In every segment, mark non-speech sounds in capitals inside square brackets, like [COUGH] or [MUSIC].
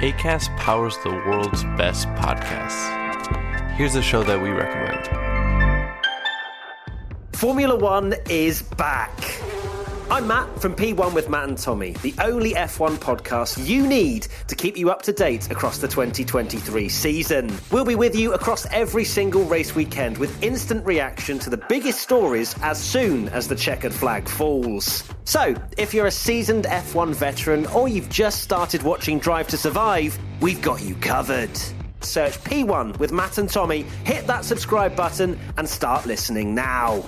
ACAST powers the world's best podcasts. Here's a show that we recommend. Formula One is back. I'm Matt from P1 with Matt and Tommy, the only F1 podcast you need to keep you up to date across the 2023 season. We'll be with you across every single race weekend with instant reaction to the biggest stories as soon as the checkered flag falls. So, if you're a seasoned F1 veteran or you've just started watching Drive to Survive, we've got you covered. Search P1 with Matt and Tommy, hit that subscribe button, and start listening now.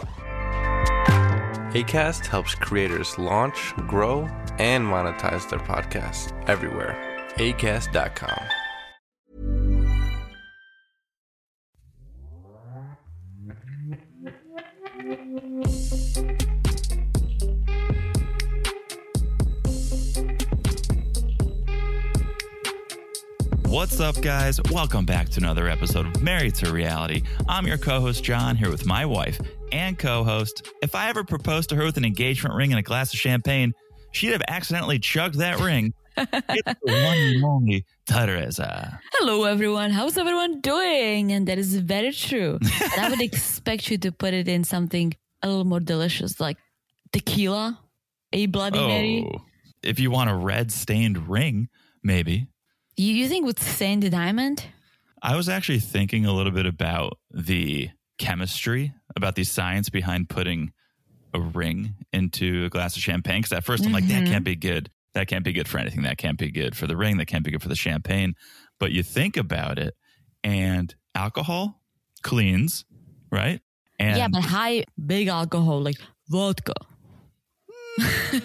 ACAST helps creators launch, grow, and monetize their podcasts everywhere. ACAST.com. What's up, guys? Welcome back to another episode of Married to Reality. I'm your co host, John, here with my wife and co host. If I ever proposed to her with an engagement ring and a glass of champagne, she'd have accidentally chugged that ring. [LAUGHS] one Teresa. Hello, everyone. How's everyone doing? And that is very true. [LAUGHS] I would expect you to put it in something a little more delicious, like tequila, a Bloody oh, Mary. Oh, if you want a red stained ring, maybe. You, you think with sand diamond? I was actually thinking a little bit about the chemistry, about the science behind putting a ring into a glass of champagne. Because at 1st i I'm like, that mm-hmm. can't be good. That can't be good for anything. That can't be good for the ring. That can't be good for the champagne. But you think about it, and alcohol cleans, right? And yeah, but high, big alcohol like vodka. [LAUGHS]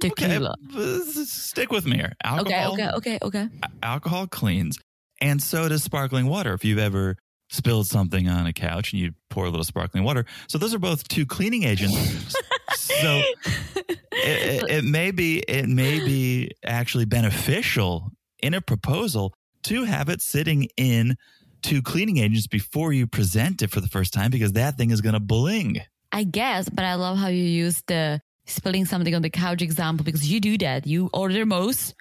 Tequila. Okay, stick with me here. Alcohol, okay, okay, okay, okay. Alcohol cleans, and so does sparkling water. If you've ever spilled something on a couch and you pour a little sparkling water, so those are both two cleaning agents. [LAUGHS] so it, it, it may be it may be actually beneficial in a proposal to have it sitting in two cleaning agents before you present it for the first time because that thing is going to bling. I guess, but I love how you use the spilling something on the couch example because you do that. You order most.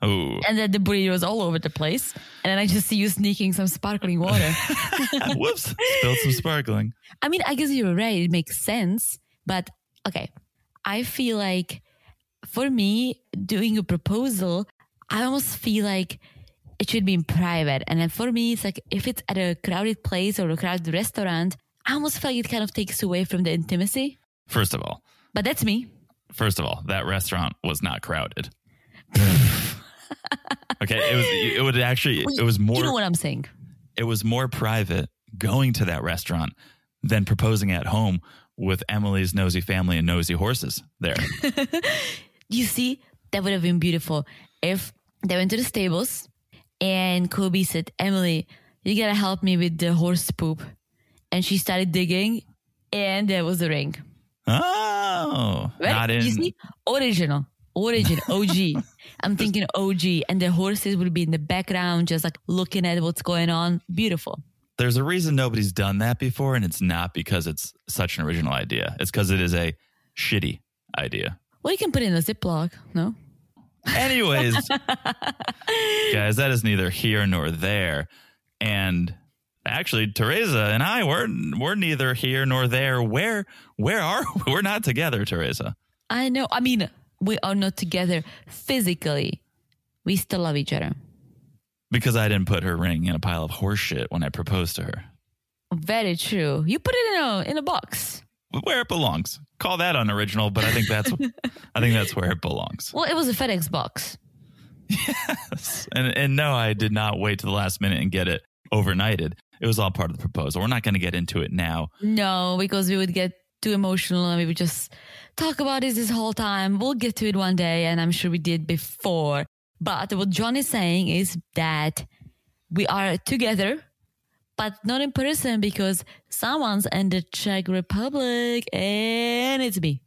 Oh. And then the burrito is all over the place. And then I just see you sneaking some sparkling water. [LAUGHS] Whoops. Spilled some sparkling. I mean, I guess you're right. It makes sense. But okay. I feel like for me, doing a proposal, I almost feel like it should be in private. And then for me, it's like if it's at a crowded place or a crowded restaurant, I almost feel like it kind of takes away from the intimacy. First of all, but that's me. First of all, that restaurant was not crowded. [LAUGHS] okay, it was. It would actually. Well, it was more. You know what I'm saying? It was more private going to that restaurant than proposing at home with Emily's nosy family and nosy horses there. [LAUGHS] you see, that would have been beautiful if they went to the stables and Kobe said, "Emily, you gotta help me with the horse poop," and she started digging, and there was the ring. Oh, right? not in. You see, original, original, [LAUGHS] OG. I'm thinking OG, and the horses would be in the background, just like looking at what's going on. Beautiful. There's a reason nobody's done that before, and it's not because it's such an original idea. It's because it is a shitty idea. Well, you can put it in a Ziploc, no? Anyways, [LAUGHS] guys, that is neither here nor there. And actually Teresa and I we're we're neither here nor there. Where where are we? [LAUGHS] we're not together, Teresa? I know. I mean, we are not together physically. We still love each other. Because I didn't put her ring in a pile of horseshit when I proposed to her. Very true. You put it in a in a box. Where it belongs. Call that unoriginal, but I think that's [LAUGHS] I think that's where it belongs. Well, it was a FedEx box. Yes. And and no, I did not wait to the last minute and get it overnighted. It was all part of the proposal. We're not going to get into it now. No, because we would get too emotional and we would just talk about this this whole time. We'll get to it one day, and I'm sure we did before. But what John is saying is that we are together, but not in person because someone's in the Czech Republic, and it's me.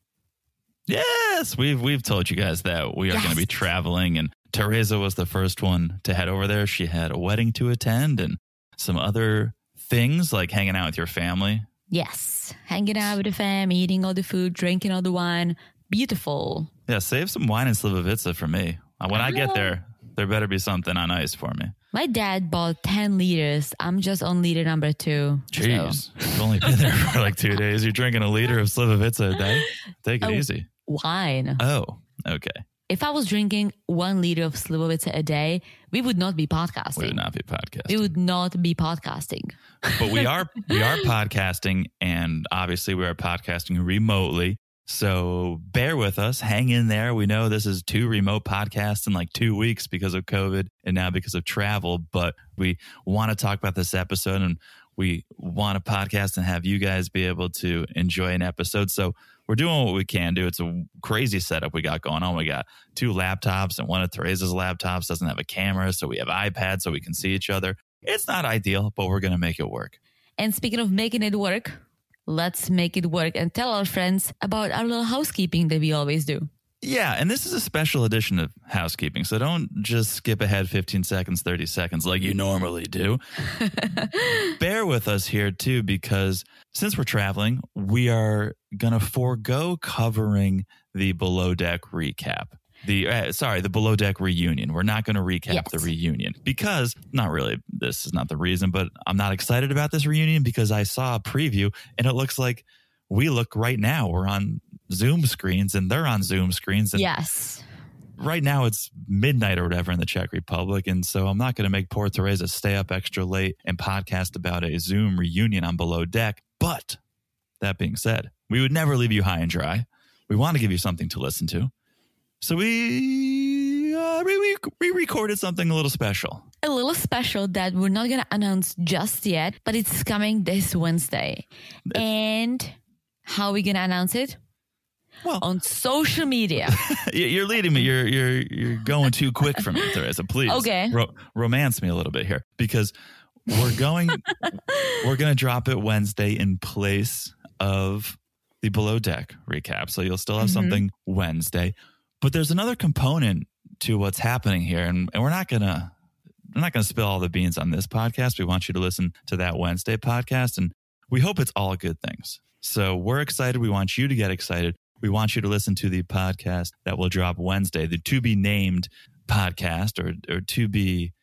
Yes, we've we've told you guys that we are Yes. going to be traveling, and Teresa was the first one to head over there. She had a wedding to attend and some other things like hanging out with your family. Yes, hanging out with the fam, eating all the food, drinking all the wine. Beautiful. Yeah, save some wine and slivovica for me. Uh, When I get there, There better be something on ice for me. My dad bought 10 liters. I'm just on liter number two. so- Jeez, you've only been there for like two days. You're drinking a liter of Slivovitza a day. Take it Oh. easy. Wine. Oh, okay. If I was drinking one liter of Slivovitza a day, we would not be podcasting. We would not be podcasting. We would not be podcasting. but we are we are podcasting and obviously we are podcasting remotely so bear with us hang in there we know this is two remote podcasts in like two weeks because of covid and now because of travel but we want to talk about this episode and we want to podcast and have you guys be able to enjoy an episode so we're doing what we can do. It's a crazy setup we got going on. We got two laptops and one of teresa's laptops doesn't have a camera so we have ipads so we can see each other. It's not ideal but we're going to make it work. And speaking of making it work, let's make it work and tell our friends about our little housekeeping that we always do. Yeah, and this is a special edition of housekeeping. So don't just skip ahead 15 seconds, 30 seconds like you normally do. [LAUGHS] Bear with us here too, because since we're traveling, we are going to forego covering the below deck recap. The uh, sorry, the below deck reunion. We're not going to recap Yes. the reunion because not really. This is not the reason, but I'm not excited about this reunion because I saw a preview and it looks like we look right now. We're on Zoom screens and they're on Zoom screens. And Yes. right now it's midnight or whatever in the Czech Republic. And so I'm not going to make poor Teresa stay up extra late and podcast about a Zoom reunion on Below Deck. But that being said, we would never leave you high and dry. We want to give you something to listen to. So we, uh, we, we recorded something a little special. A little special that we're not going to announce just yet, but it's coming this Wednesday. And how are we going to announce it? Well, On social media. [LAUGHS] You- You're leading me. You're you're you're going too quick for me, Teresa. Please, Okay. ro- romance me a little bit here because we're going [LAUGHS] we're going to drop it Wednesday in place of the below deck recap. So you'll still have mm-hmm. something Wednesday, but there's another component to what's happening here, and, and we're not gonna we're not gonna spill all the beans on this podcast. We want you to listen to that Wednesday podcast, and we hope it's all good things. So we're excited. We want you to get excited. We want you to listen to the podcast that will drop Wednesday, the to be named podcast or or to be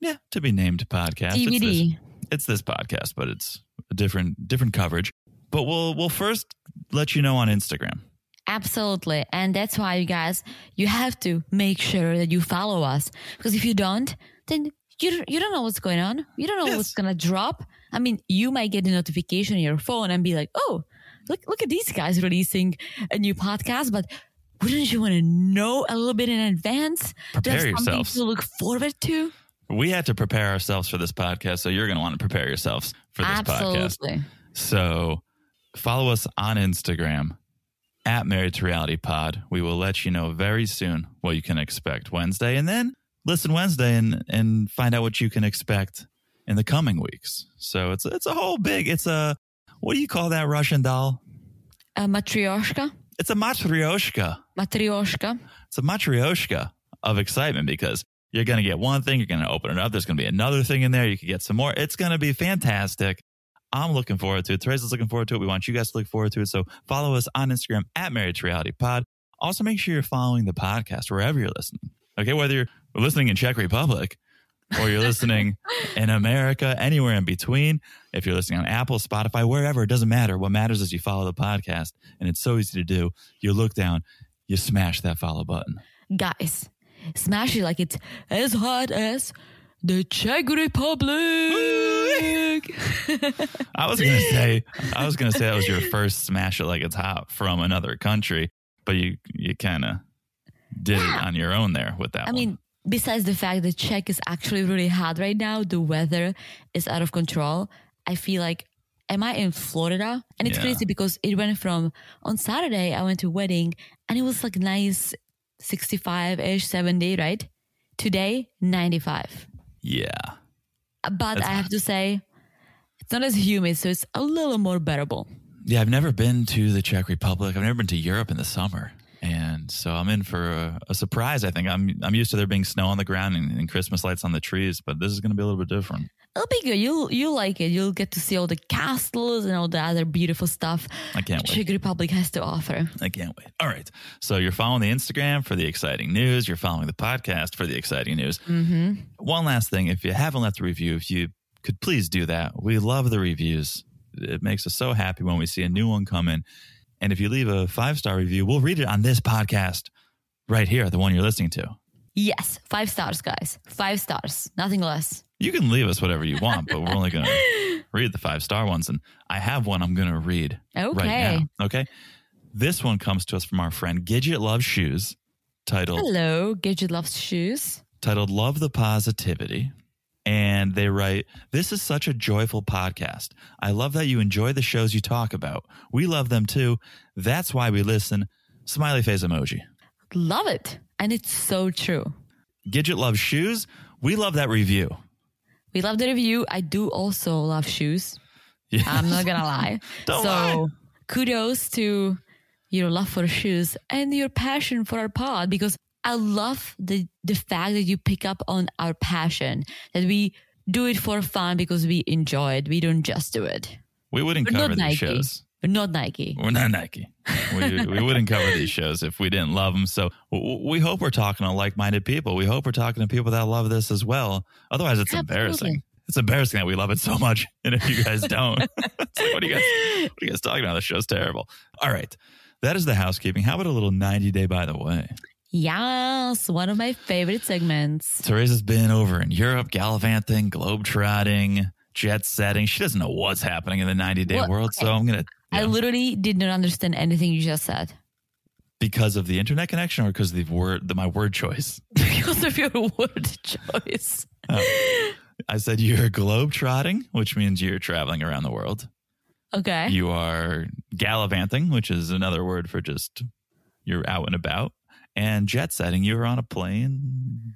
yeah, to be named podcast. It's this, it's this podcast, but it's a different different coverage. But we'll we'll first let you know on Instagram. Absolutely. And that's why, you guys, you have to make sure that you follow us. Because if you don't, then you, don't- you don't know what's going on. You don't know Yes. what's going to drop. I mean, you might get a notification on your phone and be like, oh, look, look at these guys releasing a new podcast. But wouldn't you want to know a little bit in advance? Prepare yourselves. to look forward to. We had to prepare ourselves for this podcast, so you're going to want to prepare yourselves for this podcast. Absolutely. So follow us on Instagram at Married to Reality Pod. We will let you know very soon what you can expect Wednesday, and then listen Wednesday and and find out what you can expect in the coming weeks. So it's it's a whole big. It's a what do you call that Russian doll? A matryoshka. It's a matryoshka. Matryoshka. It's a matryoshka of excitement because you're going to get one thing, you're going to open it up. There's going to be another thing in there. You could get some more. It's going to be fantastic. I'm looking forward to it. Teresa's looking forward to it. We want you guys to look forward to it. So follow us on Instagram at Married to Reality Pod. Also, make sure you're following the podcast wherever you're listening. Okay, whether you're listening in Czech Republic or you're listening in America, anywhere in between. If you're listening on Apple, Spotify, wherever, it doesn't matter. What matters is you follow the podcast, and it's so easy to do. You look down, you smash that follow button. Guys, smash it like it's as hot as the Czech Republic. [LAUGHS] I was gonna [LAUGHS] say, I was gonna say that was your first smash it like it's hot from another country, but you you kind of did it on your own there with that. I one. mean, besides the fact that Czech is actually really hot right now, the weather is out of control. I feel like, am I in Florida? And it's Yeah. crazy because it went from on Saturday, I went to a wedding and it was like nice 65 ish, 70, right? Today, 95. yeah, But That's I have to say, it's not as humid, so it's a little more bearable. yeah. I've never been to the Czech Republic. I've never been to Europe in the summer, and so I'm in for a, a surprise. I think I'm I'm used to there being snow on the ground and, and Christmas lights on the trees, but this is gonna be a little bit different. It'll be good. You'll you'll like it. You'll get to see all the castles and all the other beautiful stuff I can't wait. Czech Republic has to offer. I can't wait. All right. So you're following the Instagram for the exciting news. You're following the podcast for the exciting news. Mm-hmm. One last thing. If you haven't left a review, if you could please do that. We love the reviews. It makes us so happy when we see a new one come in. And if you leave a five star review, we'll read it on this podcast right here, the one you're listening to. Yes, five stars, guys. Five stars, nothing less. You can leave us whatever you want, but we're only going [LAUGHS] to read the five star ones. And I have one I'm going to read right Okay. now. Okay. This one comes to us from our friend Gidget Loves Shoes, titled Hello, Gidget loves shoes. titled Love the Positivity. And they write, This is such a joyful podcast. I love that you enjoy the shows you talk about. We love them too. That's why we listen. Smiley face emoji. Love it, and it's so true. Gidget loves shoes. We love that review. We love the review. I do also love shoes. Yeah. I'm not gonna lie. [LAUGHS] Don't so lie. kudos to your love for shoes and your passion for our pod because I love the the fact that you pick up on our passion that we do it for fun because we enjoy it. We don't just do it. We wouldn't We're cover these Nike. shows. We're not Nike. We're not Nike. We, we wouldn't cover these shows if we didn't love them. So we hope we're talking to like minded people. We hope we're talking to people that love this as well. Otherwise, it's Absolutely. embarrassing. It's embarrassing that we love it so much. [LAUGHS] And if you guys don't, [LAUGHS] it's like, what are you guys, what are you guys talking about? This show's terrible. All right. That is the housekeeping. How about a little 90 day by the way? Yes, one of my favorite segments. Teresa's been over in Europe, gallivanting, globetrotting, jet setting. She doesn't know what's happening in the 90 day Well, world. So I'm going to, I literally did not understand anything you just said because of the internet connection or because of the word, the, my word choice? [LAUGHS] because of your word choice. Oh. I said you're globetrotting, which means you're traveling around the world. Okay. You are gallivanting, which is another word for just you're out and about. And jet setting, You were on a plane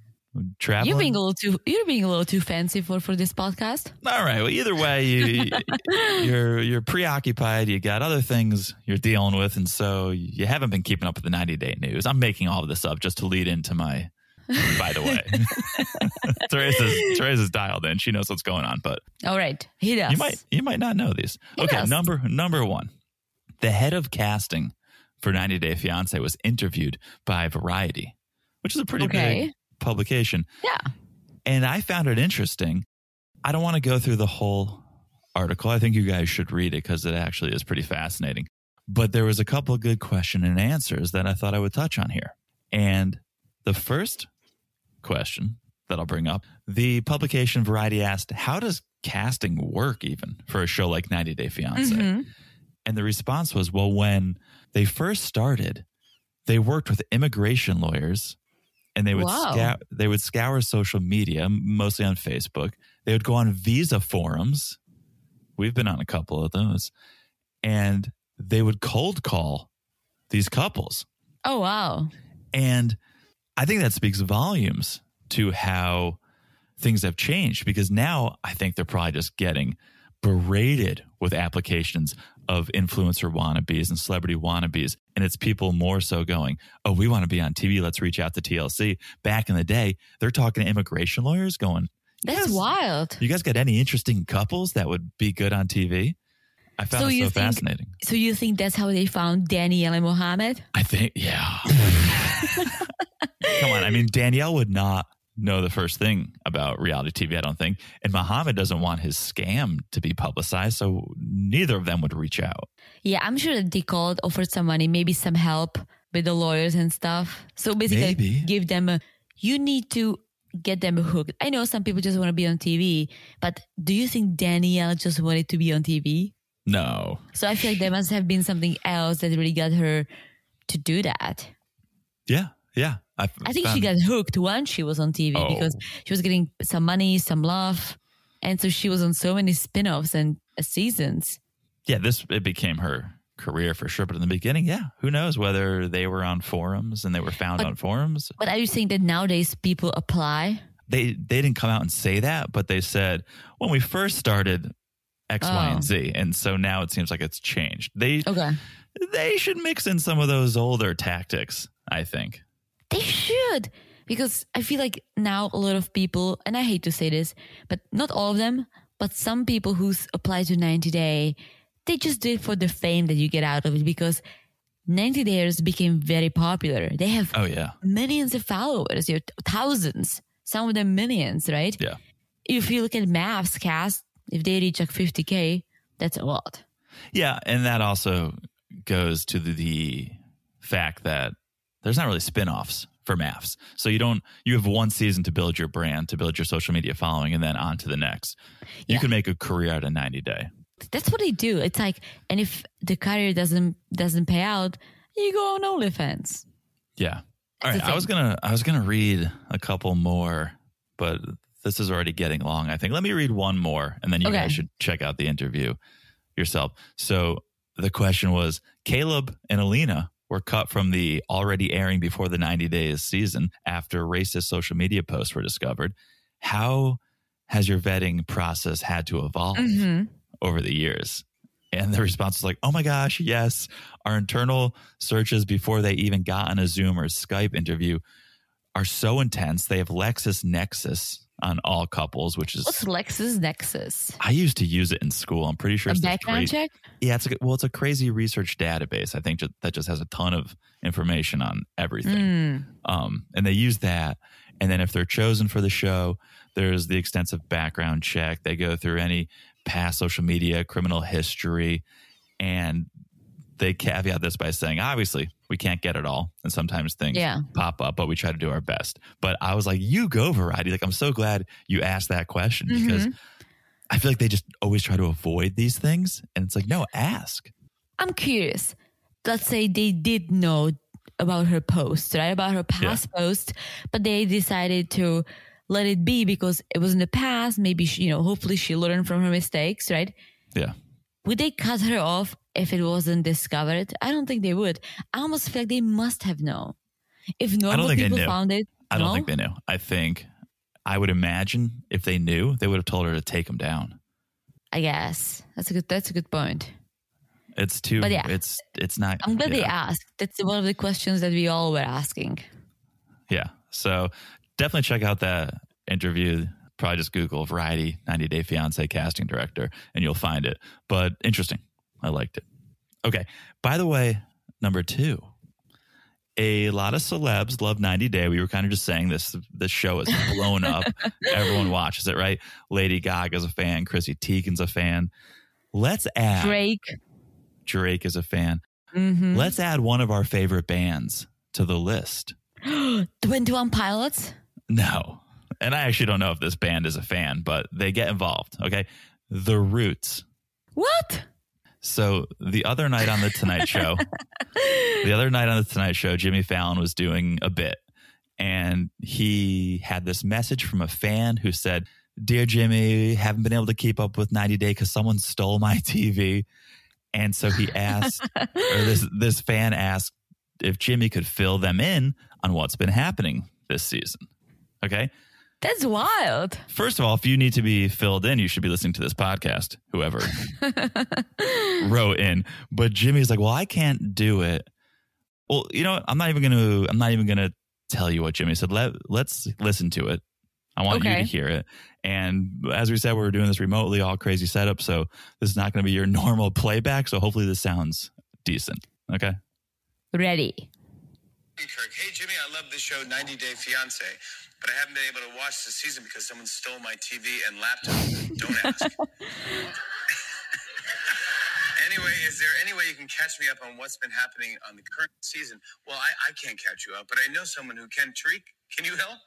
traveling. You're being a little too you're being a little too fancy for for this podcast. All right. Well, either way, you, [LAUGHS] you're you're preoccupied. You got other things you're dealing with, and so you haven't been keeping up with the 90 day news. I'm making all of this up just to lead into my. By the way, [LAUGHS] Teresa's Teresa's dialed in. She knows what's going on, but All right. Hit us. You might you might not know these. Okay, Yes. number number one. The head of casting for 90 Day Fiance was interviewed by Variety, which is a pretty Okay. big publication. Yeah. And I found it interesting. I don't want to go through the whole article. I think you guys should read it because it actually is pretty fascinating. But there was a couple of good question and answers that I thought I would touch on here. And the first question that I'll bring up, the publication Variety asked, "How does casting work even for a show like 90 Day Fiance?" Mhm. And the response was, "Well, when they first started, they worked with immigration lawyers and they would scour, they would scour social media, mostly on Facebook. They would go on visa forums. We've been on a couple of those, and they would cold call these couples. Oh wow. And I think that speaks volumes to how things have changed because now I think they're probably just getting berated with applications of influencer wannabes and celebrity wannabes. And it's people more so going, Oh, we want to be on TV. Let's reach out to TLC. Back in the day, they're talking to immigration lawyers going, That's "Yes, wild. You guys got any interesting couples that would be good on TV? I found So it so think- fascinating. So you think that's how they found Danielle and Mohamed? I think, yeah. [LAUGHS] Come on. I mean, Danielle would not know the first thing about reality TV, I don't think. And Mohamed doesn't want his scam to be publicized. So neither of them would reach out. Yeah, I'm sure that they called, offered some money, maybe some help with the lawyers and stuff. So basically, Maybe. give them a. You need to get them hooked. I know some people just want to be on TV, but do you think Danielle just wanted to be on TV? No. So I feel like there must have been something else that really got her to do that. Yeah. Yeah. I, I think she got hooked once she was on TV Oh. because she was getting some money, some love. And so she was on so many spin offs and uh, seasons. Yeah. This, it became her career for sure. But in the beginning, yeah. Who knows whether they were on forums and they were found But- on forums? But are you saying that nowadays people apply? They, they didn't come out and say that, but they said when we first started X, Y, Oh. and Z. And so now it seems like it's changed. They, Okay. they should mix in some of those older tactics, I think. They should. because I feel like now a lot of people, and I hate to say this, but not all of them, but some people who apply to 90 Day, they just do it for the fame that you get out of it because 90 Days became very popular. They have Oh yeah, millions of followers, you know, thousands, some of them millions, right? yeah. If you look at MAFS cast, if they reach like 50K, that's a lot. Yeah, and that also goes to the, the fact that there's not really spin-offs for MAFs. So you don't you have one season to build your brand, to build your social media following and then on to the next. You Yeah. can make a career out of 90 day. That's what they do. It's like, and if the career doesn't doesn't pay out, you go on OnlyFans. Yeah. All That's right, I was going to I was going to read a couple more, but this is already getting long, I think. Let me read one more and then you Okay. guys should check out the interview yourself. So the question was Caleb and Alina were cut from the already airing before the 90 days season after racist social media posts were discovered. How has your vetting process had to evolve hmm over the years? And the response was like, oh my gosh, yes. Our internal searches before they even got on a Zoom or Skype interview are so intense. They have LexisNexis on all couples, which is What's LexisNexis? I used to use it in school. I'm pretty sure A it's background great- check? Yeah, it's a, well, it's a crazy research database. I think that just has a ton of information on everything. Mm. Um, and they use that. And then if they're chosen for the show, there's the extensive background check. They go through any past social media, criminal history, and they caveat this by saying, obviously, we can't get it all. And sometimes things Yeah. pop up, but we try to do our best. But I was like, you go, Variety. Like, I'm so glad you asked that question mm-hmm. because I feel like they just always try to avoid these things. And it's like, no, ask. I'm curious. Let's say they did know about her post, right? About her past post, but they decided to let it be because it was in the past. Maybe, she, you know, hopefully she learned from her mistakes, right? Yeah. Would they cut her off if it wasn't discovered? I don't think they would. I almost feel like they must have known. If normal people found it, I don't no? think they knew. I think I would imagine if they knew, they would have told her to take him down. I guess that's a good. That's a good point. It's too. But yeah. it's it's not. I'm glad they yeah. asked. That's one of the questions that we all were asking. Yeah. So definitely check out that interview. Probably just Google Variety 90 Day Fiance casting director and you'll find it. But interesting. I liked it. Okay. By the way, number two, a lot of celebs love 90 Day. We were kind of just saying this. This show is blown up. [LAUGHS] Everyone watches it, right? Lady Gaga's a fan. Chrissy Teigen's a fan. Let's add Drake. Drake is a fan. hmm Let's add one of our favorite bands to the list. [GASPS] 21 Pilots. No. And I actually don't know if this band is a fan, but they get involved. Okay. The Roots. What? So the other night on the Tonight [LAUGHS] Show, the other night on the Tonight Show, Jimmy Fallon was doing a bit and he had this message from a fan who said, Dear Jimmy, haven't been able to keep up with 90 Day because someone stole my TV. And so he asked, or this, this fan asked if Jimmy could fill them in on what's been happening this season. Okay. That's wild. First of all, if you need to be filled in, you should be listening to this podcast, whoever [LAUGHS] wrote in. But Jimmy's like, well, I can't do it. Well, you know what? I'm not even gonna I'm not even gonna tell you what Jimmy said. Let let's listen to it. I want you to hear it. And as we said, we're doing this remotely, all crazy setup. So this is not gonna be your [LAUGHS] normal playback. So hopefully this sounds decent. Okay. Ready. Kirk. Hey, Jimmy, I love this show, 90 Day Fiance, but I haven't been able to watch the season because someone stole my TV and laptop. Don't ask. [LAUGHS] anyway, is there any way you can catch me up on what's been happening on the current season? Well, I, I can't catch you up, but I know someone who can. Tariq, can you help?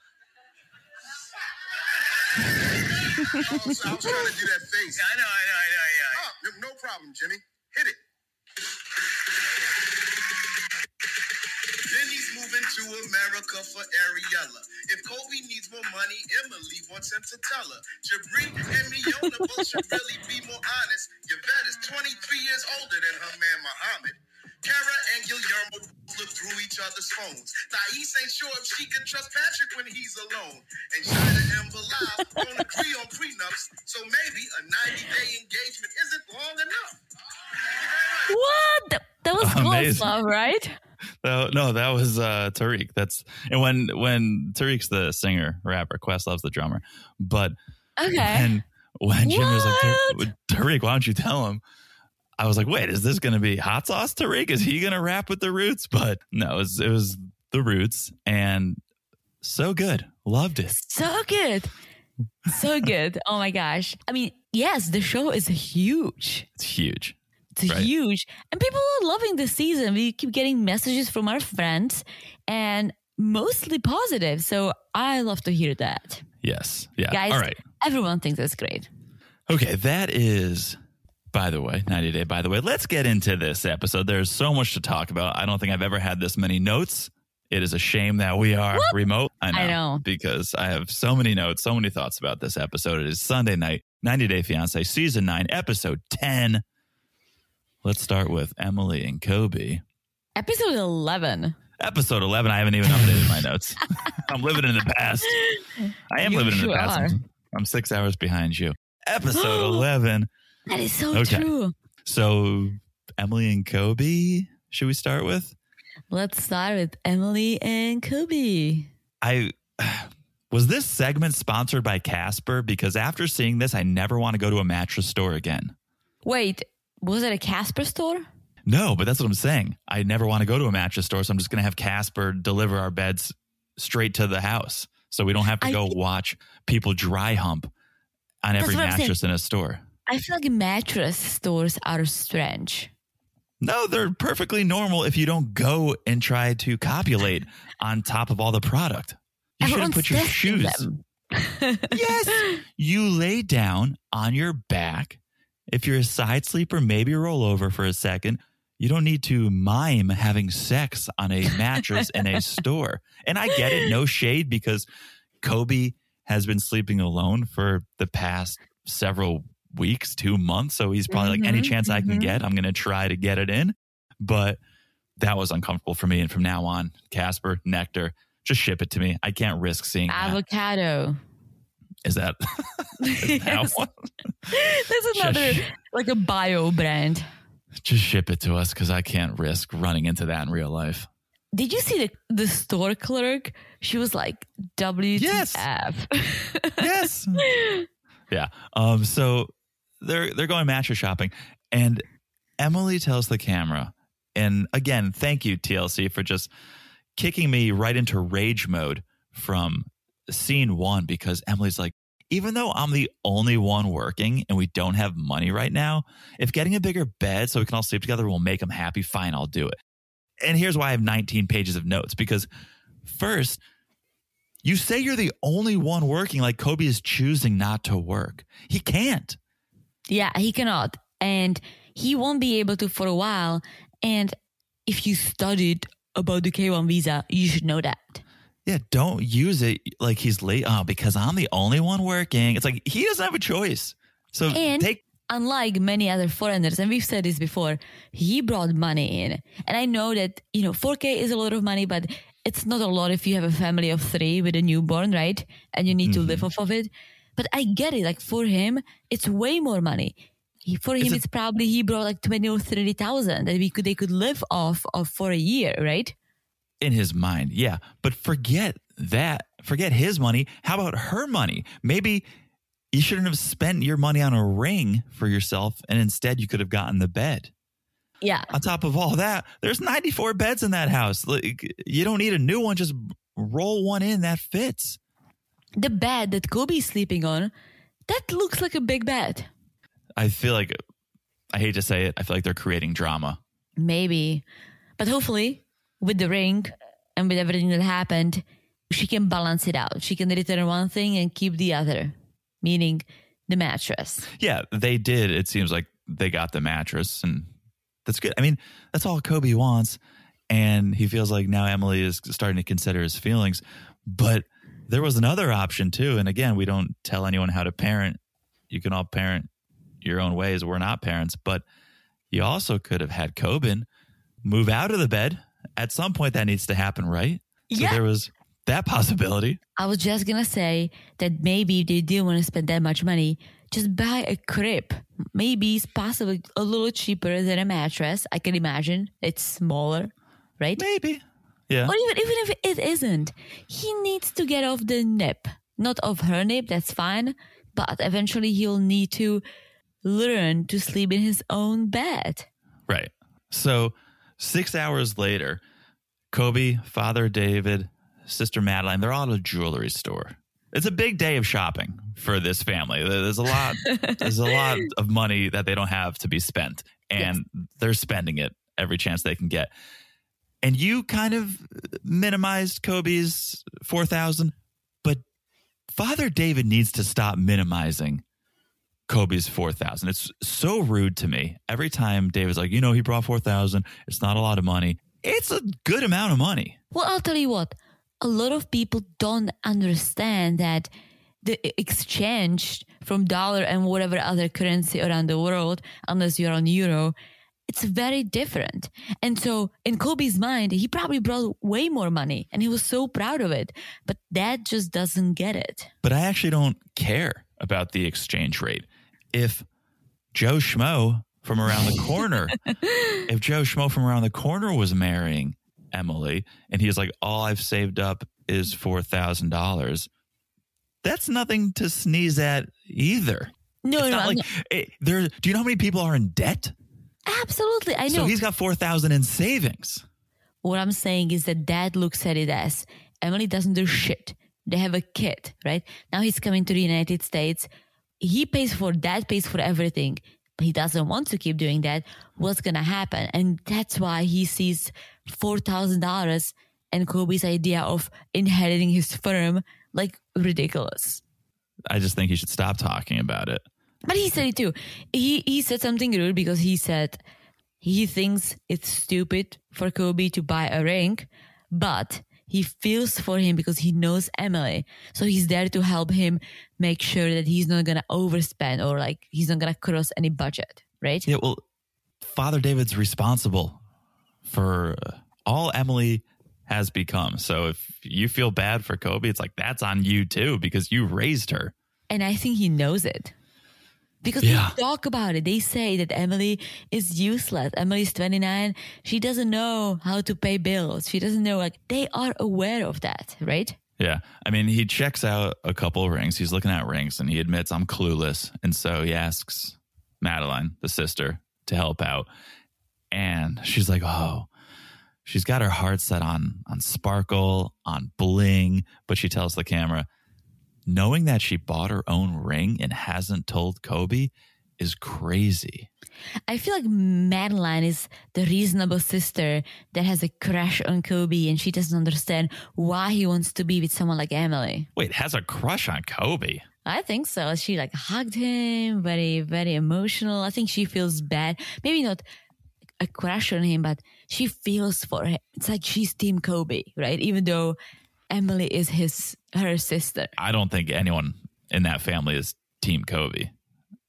[LAUGHS] I was, I was trying to do that face. I know, I know, I know, yeah. Oh, no, no problem, Jimmy. Hit it. Then he's moving to America for Ariela. If Kobe needs more money, Emily wants him to tell her. Jibri and Miona both should really be more honest. Yvette is 23 years older than her man Mohamed. Kara and Guillermo look through each other's phones. Thaís ain't sure if she can trust Patrick when he's alone. And Shaeeda and Bilal don't agree on prenups, so maybe a 90-day engagement isn't long enough. What? That, that was close, Amazing. love, right? No, no, that was uh, Tariq. That's and when when Tariq's the singer rapper, Questlove's the drummer. But Okay. and when Jimmy was like, Tariq, why don't you tell him? I was like, wait, is this going to be hot sauce Tariq? Is he going to rap with the Roots? But no, it was, it was the Roots, and so good, loved it. So good. So good. Oh my gosh. I mean, yes, the show is huge. It's huge. It's Right. huge. And people are loving this season. We keep getting messages from our friends and mostly positive. So I love to hear that. Yes, yeah. Guys, All right. everyone thinks that's great. Okay, that is, by the way, 90 Day, by the way. Let's get into this episode. There's so much to talk about. I don't think I've ever had this many notes. It is a shame that we are remote. I know, I know. Because I have so many notes, so many thoughts about this episode. It is Sunday night, 90 Day Fiance, season nine, episode 10. Let's start with Emily and Kobe. Episode 11. Episode 11, I haven't even updated my notes. [LAUGHS] I'm living in the past. I am You living in the past. I'm, I'm six hours behind you. Episode [GASPS] 11. That is so Okay. true. So, Emily and Kobe, should we start with? Let's start with Emily and Kobe. I [SIGHS] was this segment sponsored by Casper because after seeing this, I never want to go to a mattress store again. Wait, was it a Casper store? No, but that's what I'm saying. I never want to go to a mattress store, so I'm just going to have Casper deliver our beds straight to the house, so we don't have to go watch people dry hump on every what I'm saying. mattress in a store. I feel like mattress stores are strange. No, they're perfectly normal if you don't go and try to copulate [LAUGHS] on top of all the product. You shouldn't put your shoes. [LAUGHS] yes. You lay down on your back. If you're a side sleeper, maybe roll over for a second. You don't need to mime having sex on a mattress in a [LAUGHS] store. And I get it, no shade, because Kobe has been sleeping alone for the past several weeks, two months. So he's probably like, any Mhm, chance I can mhm. get, I'm going to try to get it in. But that was uncomfortable for me. And from now on, Casper, Nectar, just ship it to me. I can't risk seeing that. Is that, [LAUGHS] is that Yes. one? That's another Just, like a bio brand. just ship it to us because I can't risk running into that in real life. Did you see the the store clerk? She was like WTF. Yes. [LAUGHS] yeah. Um. So they're they're going mattress shopping, and Emily tells the camera, and again, thank you TLC for just kicking me right into rage mode from scene one because Emily's like, even though I'm the only one working and we don't have money right now, if getting a bigger bed so we can all sleep together will make them happy, fine, I'll do it. And here's why I have 19 pages of notes because first, you say you're the only one working, like Kobe is choosing not to work. He can't. yeah, he cannot. And he won't be able to for a while. And if you studied about the K1 visa, you should know that. Yeah, don't use it like he's late. Oh, because I'm the only one working. It's like he doesn't have a choice. So And take unlike many other foreigners, and we've said this before, he brought money in. And I know that, you know, 4K is a lot of money, but it's not a lot if you have a family of three with a newborn, right? And you need to mm-hmm. live off of it. But I get it. Like for him, it's way more money. He, for him, it- it's probably he brought like twenty or thirty thousand that we could they could live off of for a year, right? In his mind. Yeah. But forget that. Forget his money. How about her money? Maybe you shouldn't have spent your money on a ring for yourself and instead you could have gotten the bed. Yeah, On top of all that, there's 94 beds in that house. Like, you don't need a new one. Just roll one in that fits. the bed that Kobe's sleeping on, that looks like a big bed. I feel like, I hate to say it, I feel like they're creating drama. Maybe. But hopefully, with the ring and with everything that happened, she can balance it out. She can return one thing and keep the other, meaning the mattress. Yeah, they did. It seems like they got the mattress, and that's good. I mean, that's all Kobe wants. And he feels like now Emily is starting to consider his feelings. But there was another option too. And again, we don't tell anyone how to parent. You can all parent your own ways. We're not parents, but you also could have had Koban move out of the bed. At some point, that needs to happen, right? So Yeah. there was that possibility. I was just gonna say that maybe if they didn't want to spend that much money, just buy a crib. Maybe it's possibly a little cheaper than a mattress. I can imagine it's smaller. right? Maybe. Yeah. Or even even if it isn't, he needs to get off the nip. Not off her nip, that's fine. But eventually he'll need to learn to sleep in his own bed. Right. So six hours later, Kobe, Father David, Sister Madeline, they're all at a jewelry store. It's a big day of shopping for this family. There's a lot [LAUGHS] there's a lot of money that they don't have to be spent. And they're spending it every chance they can get. And you kind of minimized Kobe's four thousand, but Father David needs to stop minimizing Kobe's 4,000. It's so rude to me. Every time David's like, you know, he brought 4,000. It's not a lot of money. It's a good amount of money. Well, I'll tell you what, a lot of people don't understand that the exchange from dollar and whatever other currency around the world, unless you're on euro, it's very different. And so in Kobe's mind, he probably brought way more money and he was so proud of it. But dad just doesn't get it. But I actually don't care about the exchange rate. If Joe Schmo from around the corner, [LAUGHS] if Joe Schmo from around the corner was marrying Emily and he's like, all I've saved up is $4,000, that's nothing to sneeze at either. No, It's no, not like not- eh, there. Do you know how many people are in debt? absolutely. I know. So he's got four thousand in savings. What I'm saying is that dad looks at it as Emily doesn't do shit. They have a kid, right? Now he's coming to the United States. He pays for that, pays for everything, but he doesn't want to keep doing that. What's gonna happen? And that's why he sees four thousand dollars and Kobe's idea of inheriting his firm like ridiculous. I just think he should stop talking about it. But he said it too. He he said something rude because he said he thinks it's stupid for Kobe to buy a ring, but he feels for him because he knows Emily. So he's there to help him make sure that he's not gonna overspend or like he's not gonna cross any budget, right? Yeah, well, Father David's responsible for all Emily has become. So if you feel bad for Kobe, it's like that's on you too because you raised her. And I think he knows it. Because Yeah. they talk about it. They say that Emily is useless. Emily's 29. She doesn't know how to pay bills. She doesn't know, like, they are aware of that, right? Yeah. I mean, he checks out a couple of rings. He's looking at rings and he admits I'm clueless. And so he asks Madeline, the sister, to help out. And she's like, "Oh, she's got her heart set on on sparkle, on bling, but she tells the camera, knowing that she bought her own ring and hasn't told Kobe is crazy." I feel like Madeline is the reasonable sister that has a crush on Kobe and she doesn't understand why he wants to be with someone like Emily. Wait, has a crush on Kobe. I think so. She like hugged him, very, very emotional. I think she feels bad. Maybe not a crush on him, but she feels for him. It's like she's Team Kobe, right? Even though Emily is his her sister. I don't think anyone in that family is team Kobe.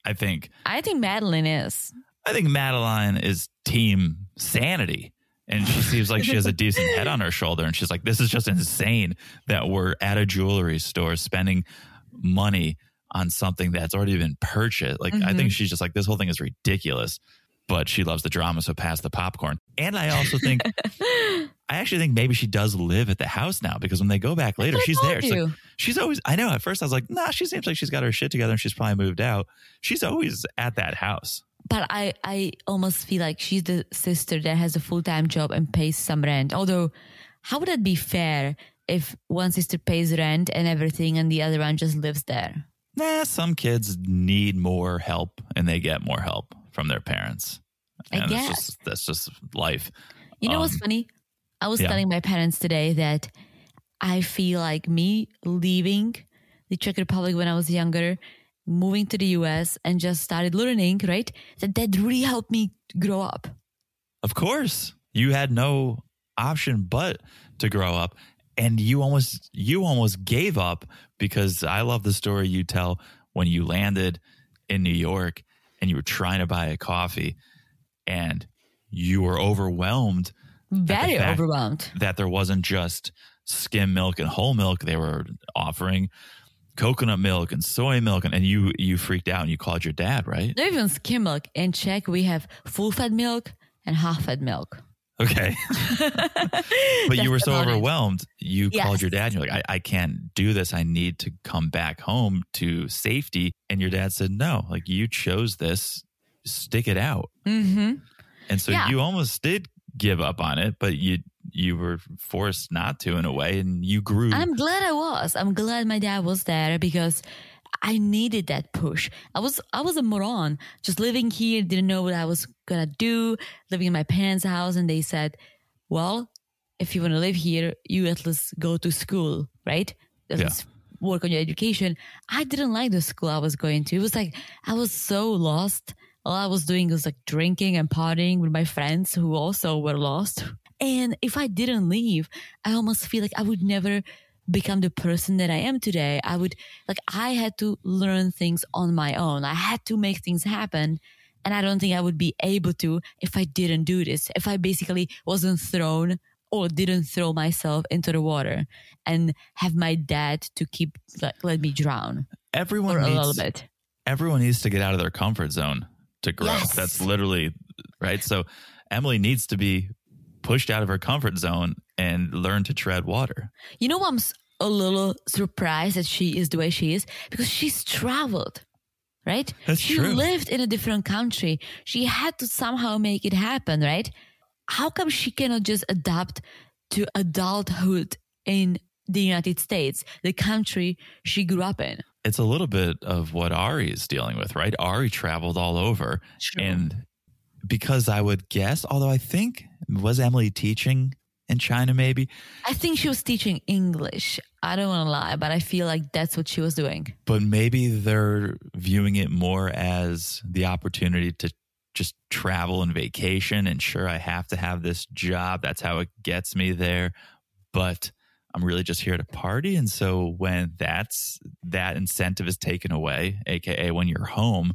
I think I think Madeline is. I think Madeline is team sanity. And she seems like she has a decent head on her shoulder. And she's like, this is just insane that we're at a jewelry store spending money on something that's already been purchased. Like, I think mm-hmm. she's just like, this whole thing is ridiculous. But she loves the drama, so pass the popcorn. And I also think, [LAUGHS] I actually think maybe she does live at the house now because when they go back later, I she's there. Like- she's always, I know at first I was like, nah, she seems like she's got her shit together and she's probably moved out. She's always at that house. But I, I almost feel like she's the sister that has a full time job and pays some rent. Although, how would that be fair if one sister pays rent and everything and the other one just lives there? Nah, some kids need more help and they get more help from their parents. I and guess. That's just, that's just life. You know what's Um, funny? I was yeah. telling my parents today that I feel like me leaving the Czech Republic when I was younger, moving to the US and just started learning, right? That that really helped me grow up. Of course, you had no option but to grow up and you almost you almost gave up because I love the story you tell when you landed in New York and you were trying to buy a coffee and you were overwhelmed Very overwhelmed. that there wasn't just skim milk and whole milk they were offering coconut milk and soy milk and, and you you freaked out and you called your dad right Not even skim milk. In Czech, we have full fat milk and half fat milk. Okay. [LAUGHS] but you were so about it. overwhelmed. You called your dad and you're like, I, I can't do this. I need to come back home to safety. And your dad said, No, like you chose this, stick it out. Mm-hmm. And so Yeah. you almost did give up on it, but you you were forced not to in a way and you grew. I'm glad I was. I'm glad my dad was there because I needed that push. I was I was a moron, just living here, didn't know what I was gonna do, living in my parents' house, and they said, "Well, if you want to live here, you at least go to school, right? At Yeah. least work on your education." I didn't like the school I was going to. It was like I was so lost. All I was doing was like drinking and partying with my friends who also were lost. And if I didn't leave, I almost feel like I would never become the person that I am today. I would like I had to learn things on my own. I had to make things happen. And I don't think I would be able to if I didn't do this. If I basically wasn't thrown or didn't throw myself into the water and have my dad to keep like let me drown everyone for a needs little bit. everyone needs to get out of their comfort zone to grow. Yes. That's literally right. So Emily needs to be pushed out of her comfort zone and learn to tread water. You know, I'm a little surprised that she is the way she is because she's traveled, right? That's she true. lived in a different country. She had to somehow make it happen, right? How come she cannot just adapt to adulthood in the United States, the country she grew up in? It's a little bit of what Ari is dealing with, right? Ari traveled all over. True. And because I would guess, although I think, was Emily teaching in China maybe? I think she was teaching English. I don't want to lie, but I feel like that's what she was doing. But maybe they're viewing it more as the opportunity to just travel and vacation. And sure, I have to have this job. That's how it gets me there. But I'm really just here to party. And so when that's that incentive is taken away, aka when you're home,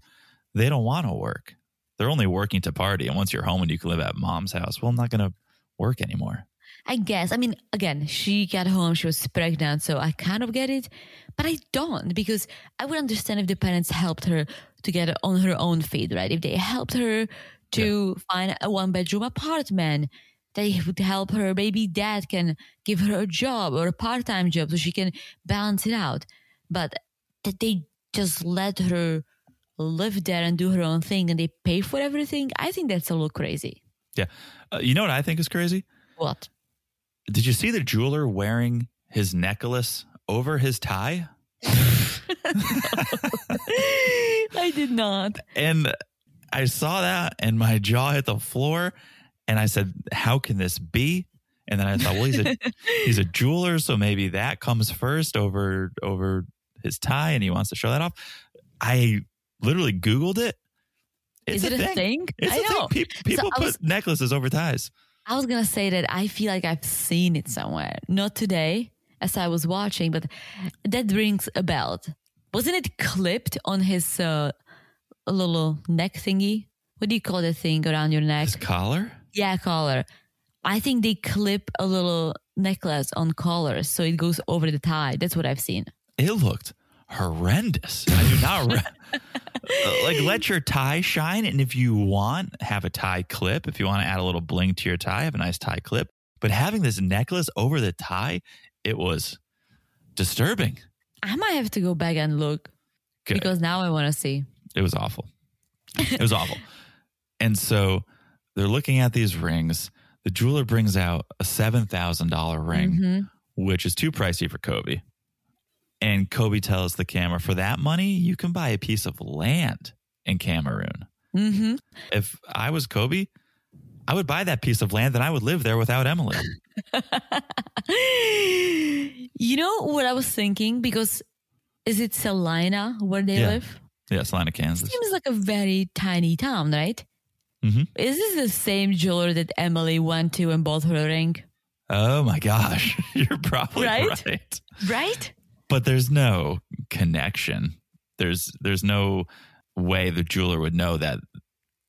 they don't want to work. They're only working to party. And once you're home and you can live at mom's house, well, I'm not going to work anymore. I guess. I mean, again, she got home, she was pregnant, so I kind of get it, but I don't because I would understand if the parents helped her to get on her own feet, right? If they helped her to find a one bedroom apartment, they would help her. Maybe dad can give her a job or a part time job so she can balance it out. But that they just let her live there and do her own thing and they pay for everything, I think that's a little crazy. Yeah. Uh, you know what I think is crazy? What? Did you see the jeweler wearing his necklace over his tie? [LAUGHS] I did not. And I saw that and my jaw hit the floor and I said, How can this be? And then I thought, well, he's a [LAUGHS] he's a jeweler, so maybe that comes first over over his tie and he wants to show that off. I literally Googled it. Is it a thing? It's I a know. thing. Pe- People I put was- necklaces over ties. I was gonna say that I feel like I've seen it somewhere. Not today, as I was watching, but that rings a bell. Wasn't it clipped on his uh, little neck thingy? What do you call that thing around your neck? His collar? Yeah, collar. I think they clip a little necklace on collars so it goes over the tie. That's what I've seen. It looked horrendous. I do not re- [LAUGHS] like let your tie shine, and if you want, have a tie clip. If you want to add a little bling to your tie, have a nice tie clip. But having this necklace over the tie, it was disturbing. I might have to go back and look Good. because now I want to see. It was awful. It was awful. [LAUGHS] And so they're looking at these rings. The jeweler brings out a seven thousand dollar ring, Mhm. which is too pricey for Kobe. And Kobe tells the camera, for that money, you can buy a piece of land in Cameroon. Mm-hmm. If I was Kobe, I would buy that piece of land and I would live there without Emily. [LAUGHS] you know what I was thinking? Because is it Salina where they Yeah. live? Yeah, Salina, Kansas. Seems like a very tiny town, right? Mhm. Is this the same jeweler that Emily went to and bought her ring? Oh my gosh. [LAUGHS] You're probably Right? right. Right? but there's no connection there's there's no way the jeweler would know that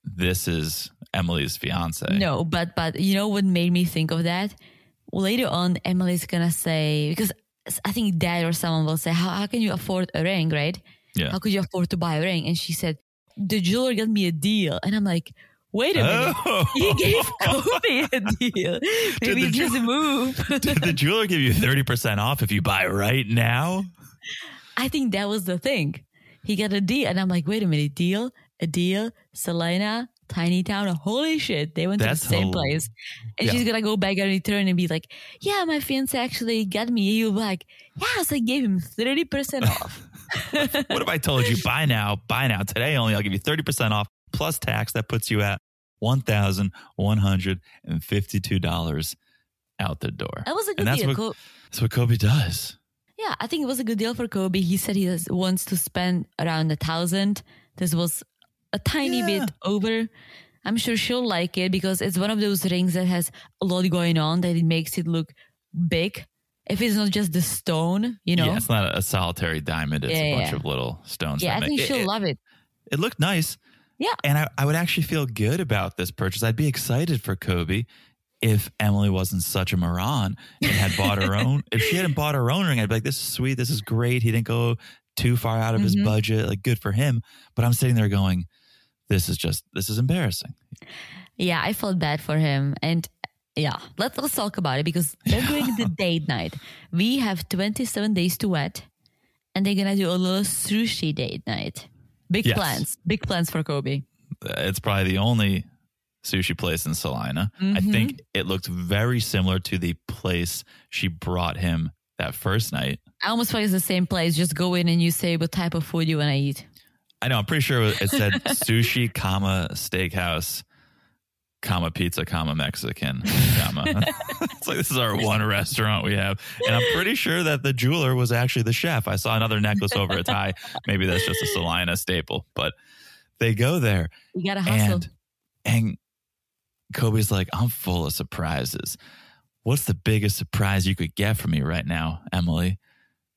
this is emily's fiance No, but but you know what made me think of that? Later on, Emily's gonna say because I think dad or someone will say, "How how can you afford a ring, right? yeah How could you afford to buy a ring?" And she said, "The jeweler got me a deal," and I'm like, wait a minute. Oh. He gave [LAUGHS] Kobe a deal. Maybe the it's just a move. [LAUGHS] Did the jeweler give you 30% off if you buy right now? I think that was the thing. He got a deal, and I'm like, wait a minute, deal, a deal, Salina, tiny town. Holy shit, they went That's to the same place, and Yeah. she's gonna go back and return and be like, yeah, my fiance actually got me. You'll be like, yes, I gave him thirty percent [LAUGHS] off. What if I told you buy now, buy now? Today only, I'll give you 30% off plus tax. That puts you at $1,152 out the door. That was a good and that's deal. what, Co- that's what Kobe does. Yeah, I think it was a good deal for Kobe. He said he has, wants to spend around a thousand. This was a tiny Yeah. bit over. I'm sure she'll like it because it's one of those rings that has a lot going on that it makes it look big. If it's not just the stone, you know. Yeah, it's not a solitary diamond. It's Yeah, a bunch yeah. of little stones. yeah, I think it, she'll it, love it. it looked nice. Yeah. And I, I would actually feel good about this purchase. I'd be excited for Kobe if Emily wasn't such a moron and had bought her own. [LAUGHS] If she hadn't bought her own ring, I'd be like, this is sweet. This is great. He didn't go too far out of his Mhm. budget. Like, good for him. But I'm sitting there going, this is just, this is embarrassing. Yeah, I felt bad for him. And yeah, let's let's talk about it because they're [LAUGHS] doing the date night. We have 27 days to wet, and they're gonna do a little sushi date night. Big Yes. plans, big plans for Kobe. It's probably the only sushi place in Salina. I Mhm. think it looked very similar to the place she brought him that first night. I almost feel it's the same place. Just go in and you say what type of food you want to eat. I know. I'm pretty sure it said [LAUGHS] sushi, comma steakhouse, comma pizza, comma Mexican, comma. [LAUGHS] it's like this is our one restaurant we have, and I'm pretty sure that the jeweler was actually the chef. I saw another necklace over a tie. Maybe that's just a Salina staple, but they go there You gotta hustle. and and Kobe's like, I'm full of surprises. What's the biggest surprise you could get from me right now, Emily?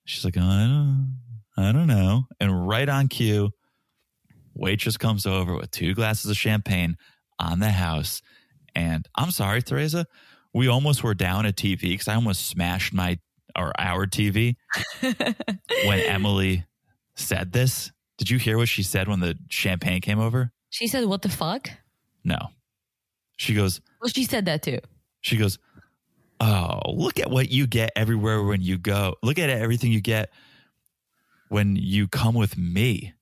She's like, I don't, I don't know. And right on cue, waitress comes over with two glasses of champagne on the house. And I'm sorry, Teresa, we almost were down a TV because I almost smashed my or our TV [LAUGHS] when Emily said this. Did you hear what she said when the champagne came over? she said, "What the fuck?" No. She goes, Well, she said that too. she goes, Oh, look at what you get everywhere when you go. Look at everything you get when you come with me.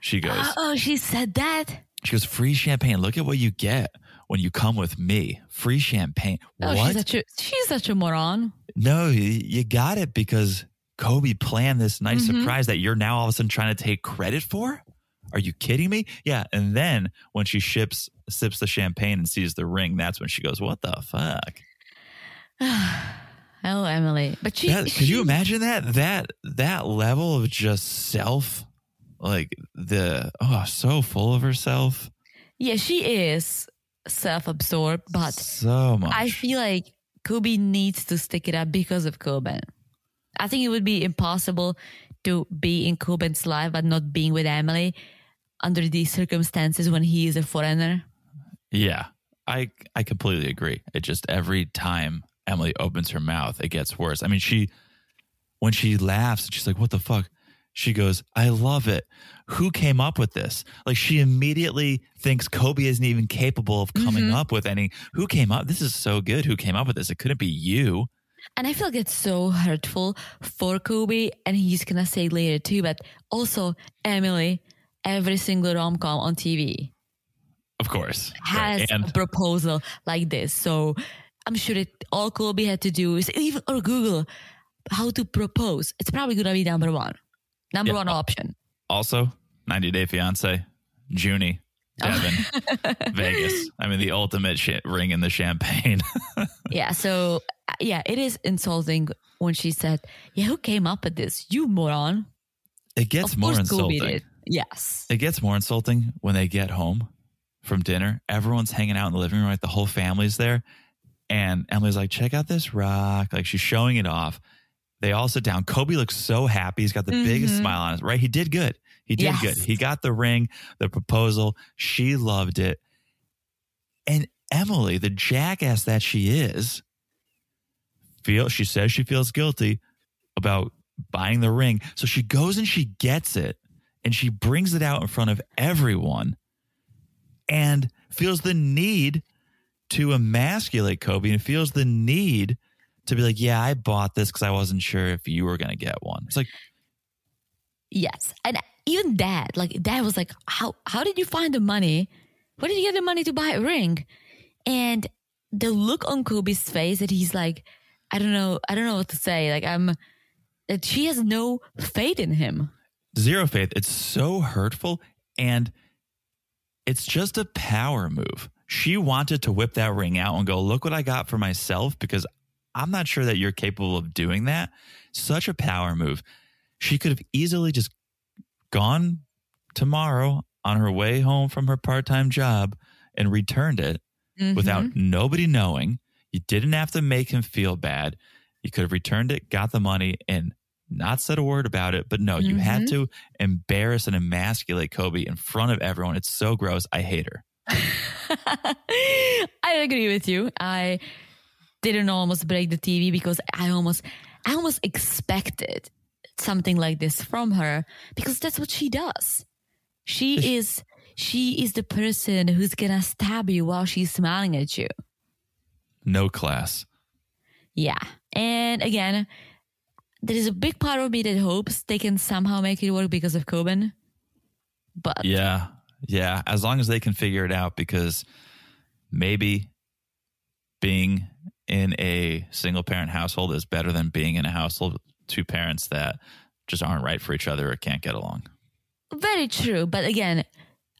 She goes, Oh, oh, she said that. She goes, free champagne. Look at what you get when you come with me. Free champagne. Oh, what? she's such a she's such a moron. no, you, you got it because Kobe planned this nice Mhm. surprise that you're now all of a sudden trying to take credit for. Are you kidding me? Yeah. And then when she ships, sips the champagne and sees the ring, that's when she goes, What the fuck? [SIGHS] Oh, Emily, but she. That, could you imagine that? That that level of just self, like the oh, so full of herself, Yeah, she is self-absorbed, but so much. I feel like Kobe needs to stick it up because of Koban. I think it would be impossible to be in Koban's life but not being with Emily under these circumstances when he is a foreigner. yeah, I I completely agree. It just every time Emily opens her mouth, it gets worse. I mean, she when she laughs, she's like, "What the fuck." She goes, I love it. Who came up with this? Like she immediately thinks Kobe isn't even capable of coming Mhm. up with any. Who came up? This is so good. Who came up with this? It couldn't be you. And I feel like it's so hurtful for Kobe, and he's gonna say later too, but also Emily, every single rom com on TV Of course. has Right. a proposal like this. So I'm sure that all Kobe had to do is even or Google how to propose. It's probably gonna be number one, number Yeah. one option. also 90 Day Fiance, Junie, Devin, [LAUGHS] Vegas. I mean, the ultimate shit ring in the champagne. [LAUGHS] Yeah. So uh, yeah, it is insulting when she said, "Yeah, who came up with this? You moron." It gets of more insulting. Yes. It gets more insulting when they get home from dinner. Everyone's hanging out in the living room, right? The whole family's there. And Emily's like, check out this rock. Like she's showing it off. They all sit down. Kobe looks so happy. He's got the biggest Mhm. smile on his right. He did good. He did Yes. good. He got the ring, the proposal. She loved it. And Emily, the jackass that she is, feel she says she feels guilty about buying the ring. So she goes and she gets it and she brings it out in front of everyone. and feels the need to emasculate Kobe and feels the need to be like, yeah, I bought this because I wasn't sure if you were going to get one. It's like, Yes. And even dad, like dad was like, How how did you find the money? Where did you get the money to buy a ring? And the look on Kobe's face that he's like, I don't know, I don't know what to say. Like I'm that she has no faith in him. zero faith. It's so hurtful. And it's just a power move. She wanted to whip that ring out and go, look what I got for myself because I'm not sure that you're capable of doing that. Such a power move. She could have easily just gone tomorrow on her way home from her part time job and returned it without mm-hmm. nobody knowing. You didn't have to make him feel bad. You could have returned it, got the money, and not said a word about it. But no, you had mm-hmm. to embarrass and emasculate Kobe in front of everyone. It's so gross. I hate her. [LAUGHS] I agree with you. I didn't almost break the TV because I almost I almost expected something like this from her because that's what she does. She is she is the person who's gonna stab you while she's smiling at you. No class. Yeah. And again, there is a big part of me that hopes they can somehow make it work because of Koban. But Yeah. Yeah. As long as they can figure it out, because maybe being in a single parent household is better than being in a household with two parents that just aren't right for each other or can't get along. Very true. But again,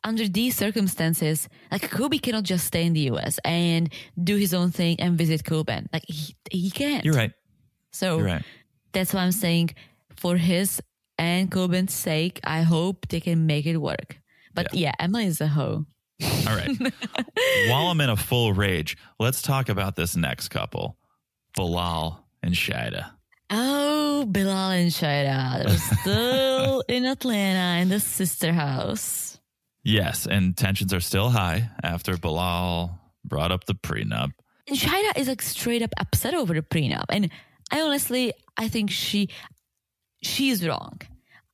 under these circumstances, like Kobe cannot just stay in the US and do his own thing and visit Koban. Like he, he can't. You're right. So You're right. that's why I'm saying for his and Koban's sake, I hope they can make it work. But yeah, Emma is a hoe. [LAUGHS] All right. While I'm in a full rage, let's talk about this next couple Bilal and Shaeeda. Oh, Bilal and Shaeeda. They're still [LAUGHS] in Atlanta in the sister house. Yes. And tensions are still high after Bilal brought up the prenup. And Shaeeda is like straight up upset over the prenup. And I honestly, I think she she's wrong.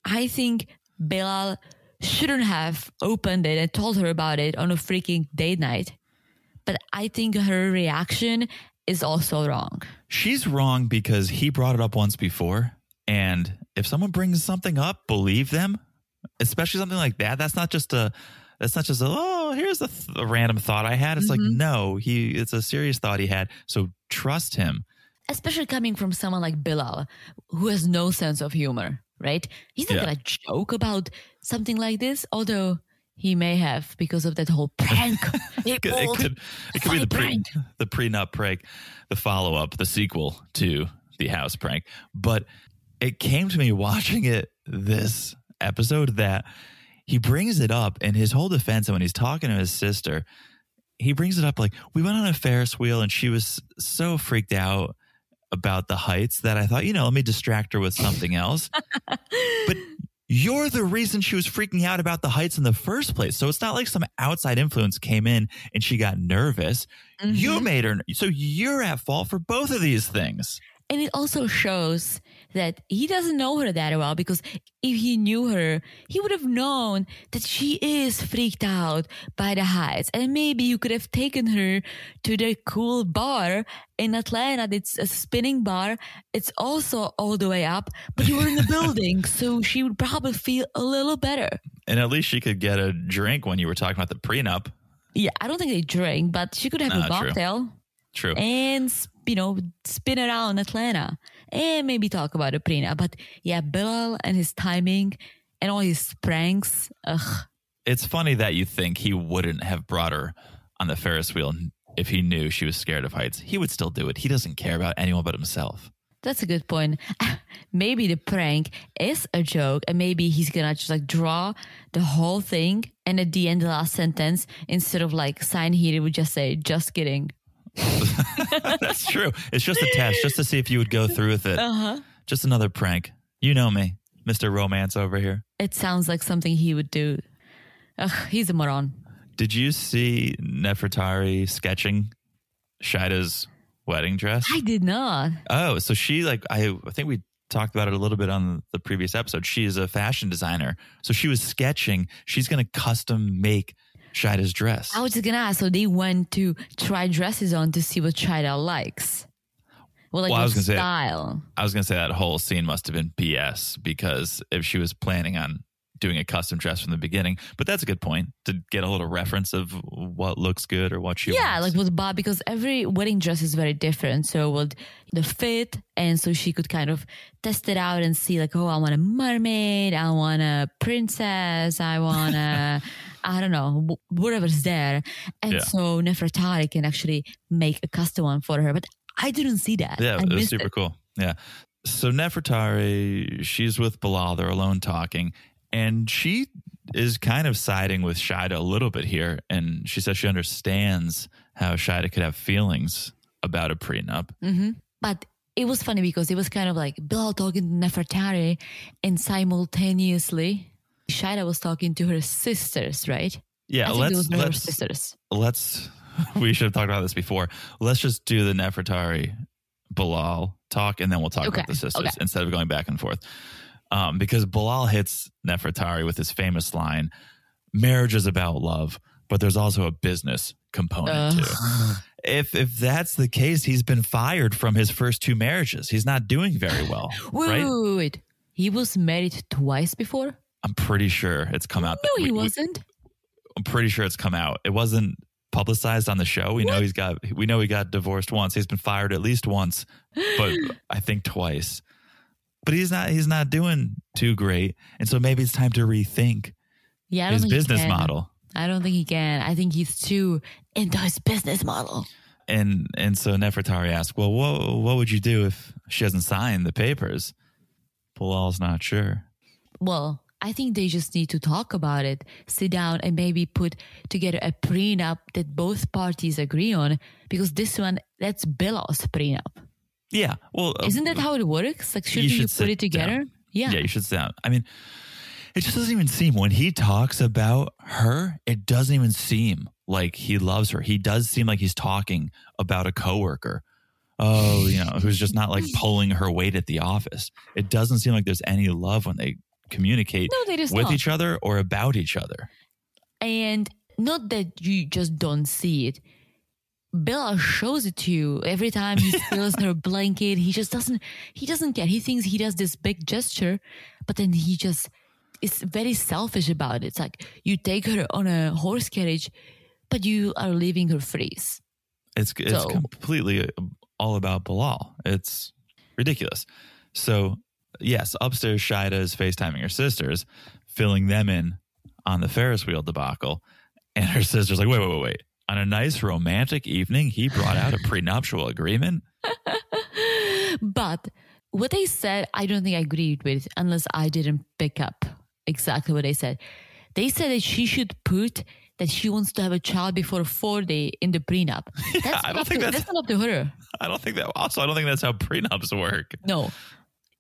I think Bilal shouldn't have opened it and told her about it on a freaking date night. But I think her reaction is also wrong. She's wrong because he brought it up once before. And if someone brings something up, believe them, especially something like that. That's not just a, that's not just a, oh, here's a, th- a random thought I had. It's like, mm-hmm. no, he, it's a serious thought he had. So trust him. Especially coming from someone like Bilal, who has no sense of humor, right? He's not Yeah. gonna joke about something like this, although he may have because of that whole prank. [LAUGHS] [LAUGHS] It could, it could, it could be the pre, prank. the prenup prank, the follow up, the sequel to the house prank. But it came to me watching it this episode that he brings it up in his whole defense. And when he's talking to his sister, he brings it up like, we went on a Ferris wheel and she was so freaked out about the heights that I thought, you know, let me distract her with something else. [LAUGHS] but you're the reason she was freaking out about the heights in the first place. So it's not like some outside influence came in and she got nervous. You mm-hmm. made her. So you're at fault for both of these things. And it also shows that he doesn't know her that well because if he knew her, he would have known that she is freaked out by the heights. And maybe you could have taken her to the cool bar in Atlanta. It's a spinning bar. It's also all the way up, but you were in the [LAUGHS] building. So she would probably feel a little better. And at least she could get a drink when you were talking about the prenup. Yeah, I don't think they drink, but she could have a Ah, true. and you know spin around Atlanta and maybe talk about prenup. But yeah, Bilal and his timing and all his pranks. Ugh. it's funny that you think he wouldn't have brought her on the Ferris wheel if he knew she was scared of heights. He would still do it. He doesn't care about anyone but himself. That's a good point. [LAUGHS] maybe the prank is a joke, and maybe he's gonna just like draw the whole thing, and at the end, the last sentence, instead of like sign here, it would just say, "Just kidding." [LAUGHS] That's true. It's just a test, just to see if you would go through with it. Uh-huh. Just another prank. You know me, Mr. Romance over here. It sounds like something he would do. Ugh, he's a moron. Did you see Nefertari sketching Shaeeda's wedding dress? I did not. Oh, so she like I, I think we talked about it a little bit on the previous episode. She is a fashion designer. So she was sketching. She's going to custom make Shaeeda's dress. I was just gonna ask. So they went to try dresses on to see what Shaeeda likes. Well, like Well, I was gonna say- style. I was to say that whole scene must have been BS because if she was planning on doing a custom dress from the beginning, but that's a good point to get a little reference of what looks good or what she yeah, wants. like with Bob, because every wedding dress is very different. So with the fit, and so she could kind of test it out and see, like, oh, I want a mermaid, I want a princess, I want a, [LAUGHS] I don't know, whatever's there. And Yeah. so Nefertari can actually make a custom one for her. But I didn't see that. Yeah, it was super it. cool. Yeah. So Nefertari, she's with Bilal. They're alone talking, and she is kind of siding with Shaeeda a little bit here. And she says she understands how Shaeeda could have feelings about a prenup. hmm But it was funny because it was kind of like Bill talking to Nefertari, and simultaneously, Shaeeda was talking to her sisters, right? Yeah, I think let's those were her let's sisters. let's. [LAUGHS] We should have talked about this before. Let's just do the Nefertari Bilal talk, and then we'll talk Okay, about the sisters okay. instead of going back and forth. Um, because Bilal hits Nefertari with his famous line, "Marriage is about love, but there's also a business component Ugh. too." [LAUGHS] If if that's the case, he's been fired from his first two marriages. He's not doing very well, [GASPS] Wait, right? wait, wait, wait. He was married twice before? I'm pretty sure it's come out. No, we- he we- wasn't. I'm pretty sure it's come out. It wasn't publicized on the show. We know he's got we know he got divorced once. He's been fired at least once, but [GASPS] I think twice. But he's not he's not doing too great. And so maybe it's time to rethink Yeah, his business model. I don't think he can. I think he's too into his business model. And and so Nefertari asked, "Well, what what would you do if she hasn't signed the papers?" Bilal's not sure. Well, I think they just need to talk about it, sit down, and maybe put together a prenup that both parties agree on. Because this one, that's Bilal's prenup. Yeah. Well, uh, Isn't that how it works? Like, shouldn't you, should put it together? down. Yeah. Yeah, you should sit down. I mean, it just doesn't even seem when he talks about her, it doesn't even seem like he loves her. He does seem like he's talking about a coworker. Oh, you know, who's just not like pulling her weight at the office. It doesn't seem like there's any love when they communicate No, with not. each other or about each other. And not that you just don't see it. Bella shows it to you every time he steals her [LAUGHS] blanket. He just doesn't. He doesn't care. He thinks he does this big gesture, but then he just is very selfish about it. It's like you take her on a horse carriage, but you are leaving her freeze. It's it's So- completely all about Bilal. It's ridiculous. So yes, upstairs Shaeeda is FaceTiming her sisters, filling them in on the Ferris wheel debacle. And her sister's like, wait, wait, wait, wait. On a nice romantic evening, he brought out a [LAUGHS] prenuptial agreement. [LAUGHS] But what they said, I don't think I agreed with, unless I didn't pick up exactly what they said. They said that she should put that she wants to have a child before 40 in the prenup. [LAUGHS] That's, I don't think to, that's- that's not up to her. I don't think that also I don't think that's how prenups work. No.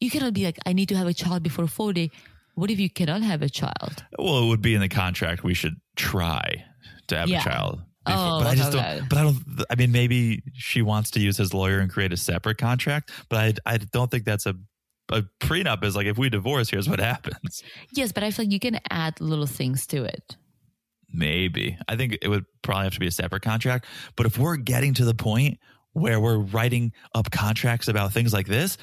You cannot be like, I need to have a child before 40. What if you cannot have a child? Well, it would be in the contract we should try to have Yeah. a child. Oh, but I just okay. don't. But I don't. I mean, maybe she wants to use his lawyer and create a separate contract. But I, I don't think that's a. A prenup is like if we divorce, here's what [LAUGHS] happens. Yes, but I feel like you can add little things to it. Maybe I think it would probably have to be a separate contract. But if we're getting to the point where we're writing up contracts about things like this,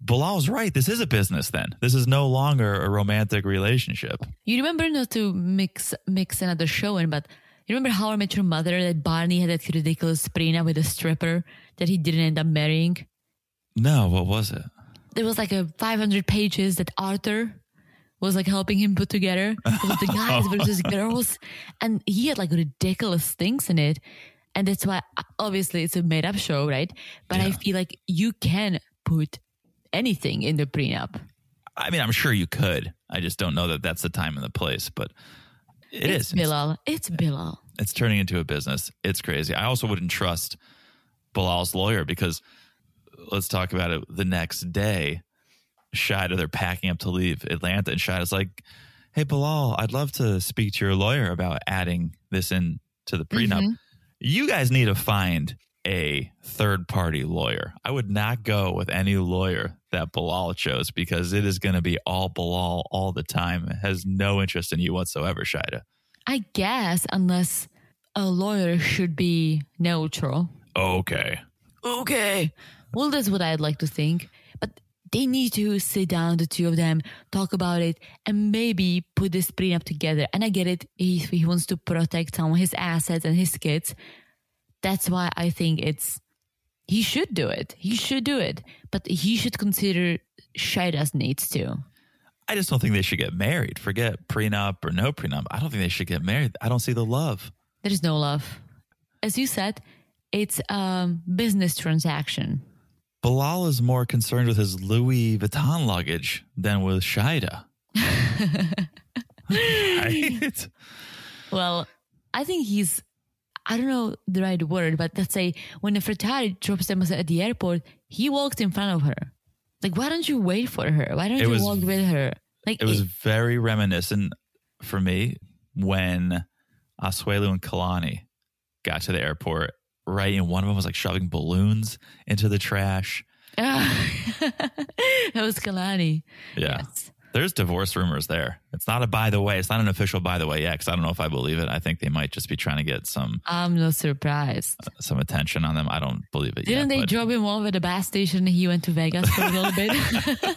Bilal's right. This is a business. Then this is no longer a romantic relationship. You remember not to mix mix another show in, but you remember How I Met Your Mother that Barney had that ridiculous prenup with a stripper that he didn't end up marrying? No, what was it? There was like a 500 pages that Arthur was like helping him put together. It was the guys versus [LAUGHS] girls, and he had like ridiculous things in it. And that's why, obviously, it's a made up show, right? But I feel like you can put anything in the prenup. I mean, I'm sure you could. I just don't know that that's the time and the place. But it it's is. It's, Bilal. It's Bilal. it's turning into a business. It's crazy. I also wouldn't trust Bilal's lawyer because let's talk about it. The next day, Shaeeda, they're packing up to leave Atlanta, and Shaeeda's like, "Hey, Bilal, I'd love to speak to your lawyer about adding this in to the prenup. Mm-hmm. You guys need to find." A third party lawyer. I would not go with any lawyer that Bilal chose because it is going to be all Bilal all the time. It has no interest in you whatsoever, Shaeeda. I guess unless a lawyer should be neutral. Okay. Okay. Well, that's what I'd like to think. But they need to sit down, the two of them, talk about it, and maybe put this prenup together. And I get it. If he wants to protect some of his assets and his kids, that's why I think it's he should do it. He should do it. But he should consider Shaeeda's needs too. I just don't think they should get married. Forget prenup or no prenup. I don't think they should get married. I don't see the love. There is no love. As you said, it's a business transaction. Bilal is more concerned with his Louis Vuitton luggage than with Shaeeda. [LAUGHS] [LAUGHS] right? Well, I think he's, I don't know the right word, but let's say when Nefertari drops them at the airport, he walked in front of her. Like, why don't you wait for her? Why don't It you was- walk with her? Like, It was very reminiscent for me when Asuelu and Kalani got to the airport, right? And one of them was like shoving balloons into the trash. Ah, [LAUGHS] that was Kalani. Yeah. Yes. There's divorce rumors there. It's not a by the way. It's not an official by the way yet because I don't know if I believe it. I think they might just be trying to get some I'm not surprised. some attention on them. I don't believe it Didn't yet. they but- drop him off at the bus station and he went to Vegas for a little bit? [LAUGHS]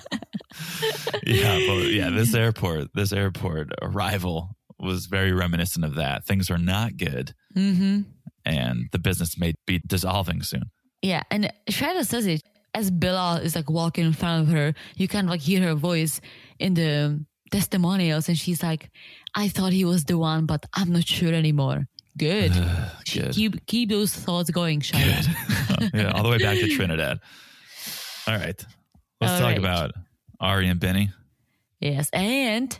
[LAUGHS] yeah, but yeah, this airport, this airport arrival was very reminiscent of that. Things are not good, mm-hmm. and the business may be dissolving soon. Yeah, and Shaeeda says it as Bilal is like walking in front of her. You can like hear her voice in the testimonials, and she's like, "I thought he was the one, but I'm not sure anymore." Good. [SIGHS] She- good. Keep keep those thoughts going, Shaeeda. [LAUGHS] yeah, all the way back to Trinidad. All right, let's All talk right. about Ari and Bini. yes, and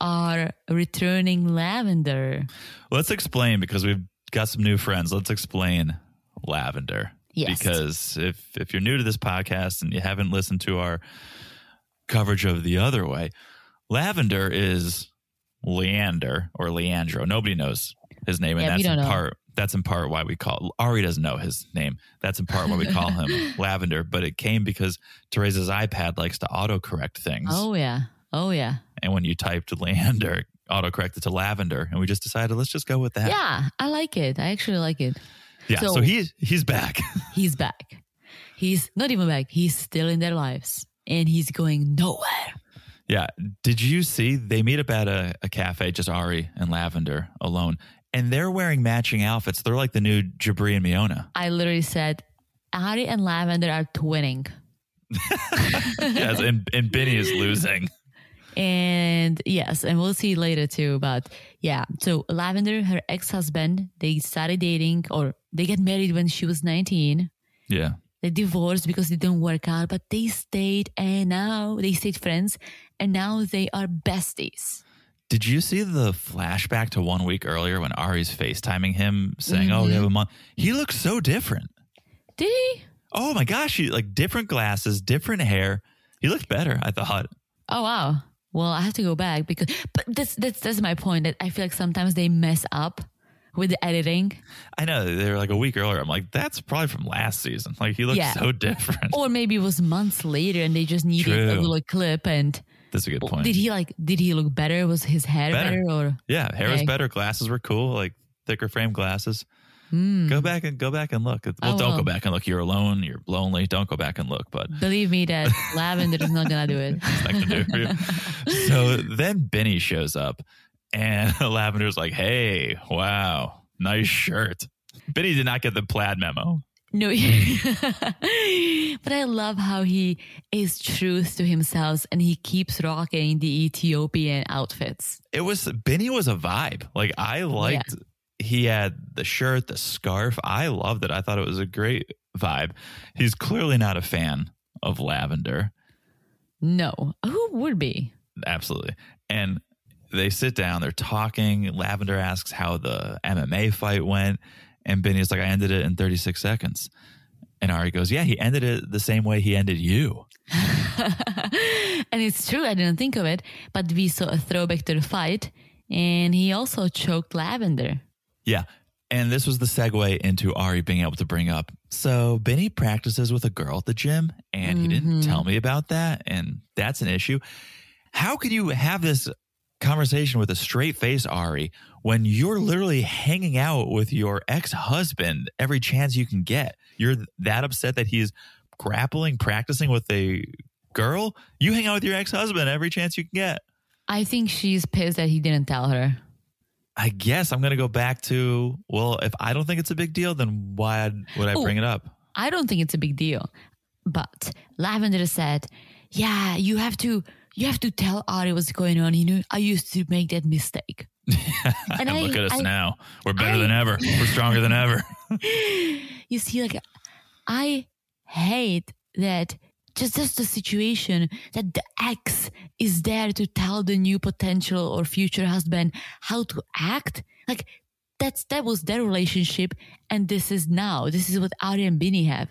our returning lavender. Let's explain because we've got some new friends. Let's explain lavender. Yes. Because if if you're new to this podcast and you haven't listened to our coverage of the other way, lavender is Leander or Leandro. Nobody knows his name, and Yeah, that's in know. part that's in part why we call Ari doesn't know his name. That's in part why we call him [LAUGHS] Lavender. But it came because Teresa's iPad likes to autocorrect things. Oh yeah, oh yeah, And when you typed Leander, it autocorrected to Lavender. And we just decided let's just go with that. yeah. I like it. I actually like it. Yeah, so, So- he's he's back. [LAUGHS] He's back. He's not even back. He's still in their lives, and he's going nowhere. yeah. Did you see they meet up at a, a cafe, just Ari and Lavender alone, and they're wearing matching outfits. They're like the new Jibri and Miona. I literally said, Ari and Lavender are twinning. [LAUGHS] yes, and, and Bini is losing. And yes, and we'll see later too. But yeah, so Lavender, her ex husband, they started dating or they get married when she was 19. Yeah. They divorced because it didn't work out, but they stayed and now they stayed friends and now they are besties. Did you see the flashback to one week earlier when Ari's FaceTiming him saying, Oh, we have a mm-hmm. month? He looks so different. Did he? Oh my gosh, he like different glasses, different hair. He looked better, I thought. Oh wow. Well, I have to go back because, but that's that's that's my point. That I feel like sometimes they mess up with the editing, I know they were like a week earlier. I'm like, that's probably from last season. [LAUGHS] Like he looks Yeah. so different. or maybe it was months later, and they just needed a little clip. And That's a good point. did he like? Did he look better? Was his hair Better. better, or yeah, hair was better. Glasses were cool, like thicker frame glasses. Hmm. Go back and go back and look. Well, I don't go back and look. You're alone. You're lonely. Don't go back and look. But believe me that lavender is not gonna do it. [LAUGHS] it's not gonna do it for you. [LAUGHS] So then Bini shows up, and [LAUGHS] Lavender's like, "Hey, wow, nice shirt." Bini did not get the plaid memo. No, [LAUGHS] but I love how he is truth to himself and he keeps rocking the Ethiopian outfits. It was Bini was a vibe. Like I liked. He had the shirt, the scarf. I loved it. I thought it was a great vibe. He's clearly not a fan of lavender. No, who would be? Absolutely. And they sit down, they're talking. Lavender asks how the MMA fight went. And Bini's like, I ended it in 36 seconds. And Ari goes, Yeah, he ended it the same way he ended you. [LAUGHS] and it's true, I didn't think of it, but we saw a throwback to the fight, and he also choked Lavender. Yeah. And this was the segue into Ari being able to bring up. So Bini practices with a girl at the gym, and he didn't mm-hmm. tell me about that. And that's an issue. How could you have this conversation with a straight face, Ari, when you're literally hanging out with your ex husband every chance you can get? You're that upset that he's grappling, practicing with a girl? You hang out with your ex husband every chance you can get. I think she's pissed that he didn't tell her. I guess I'm going to go back to, well, if I don't think it's a big deal, then why would I Ooh. bring it up? I don't think it's a big deal. But Lavender said, "Yeah, you have to you have to tell Ari what's going on. You know, I used to make that mistake." [LAUGHS] And, I- look at us I- now. We're better I- than ever. We're stronger than ever. [LAUGHS] [LAUGHS] you see, like I hate that just just the situation that the ex is there to tell the new potential or future husband how to act. Like that's that was their relationship, and this is now. This is what Ari and Bini have.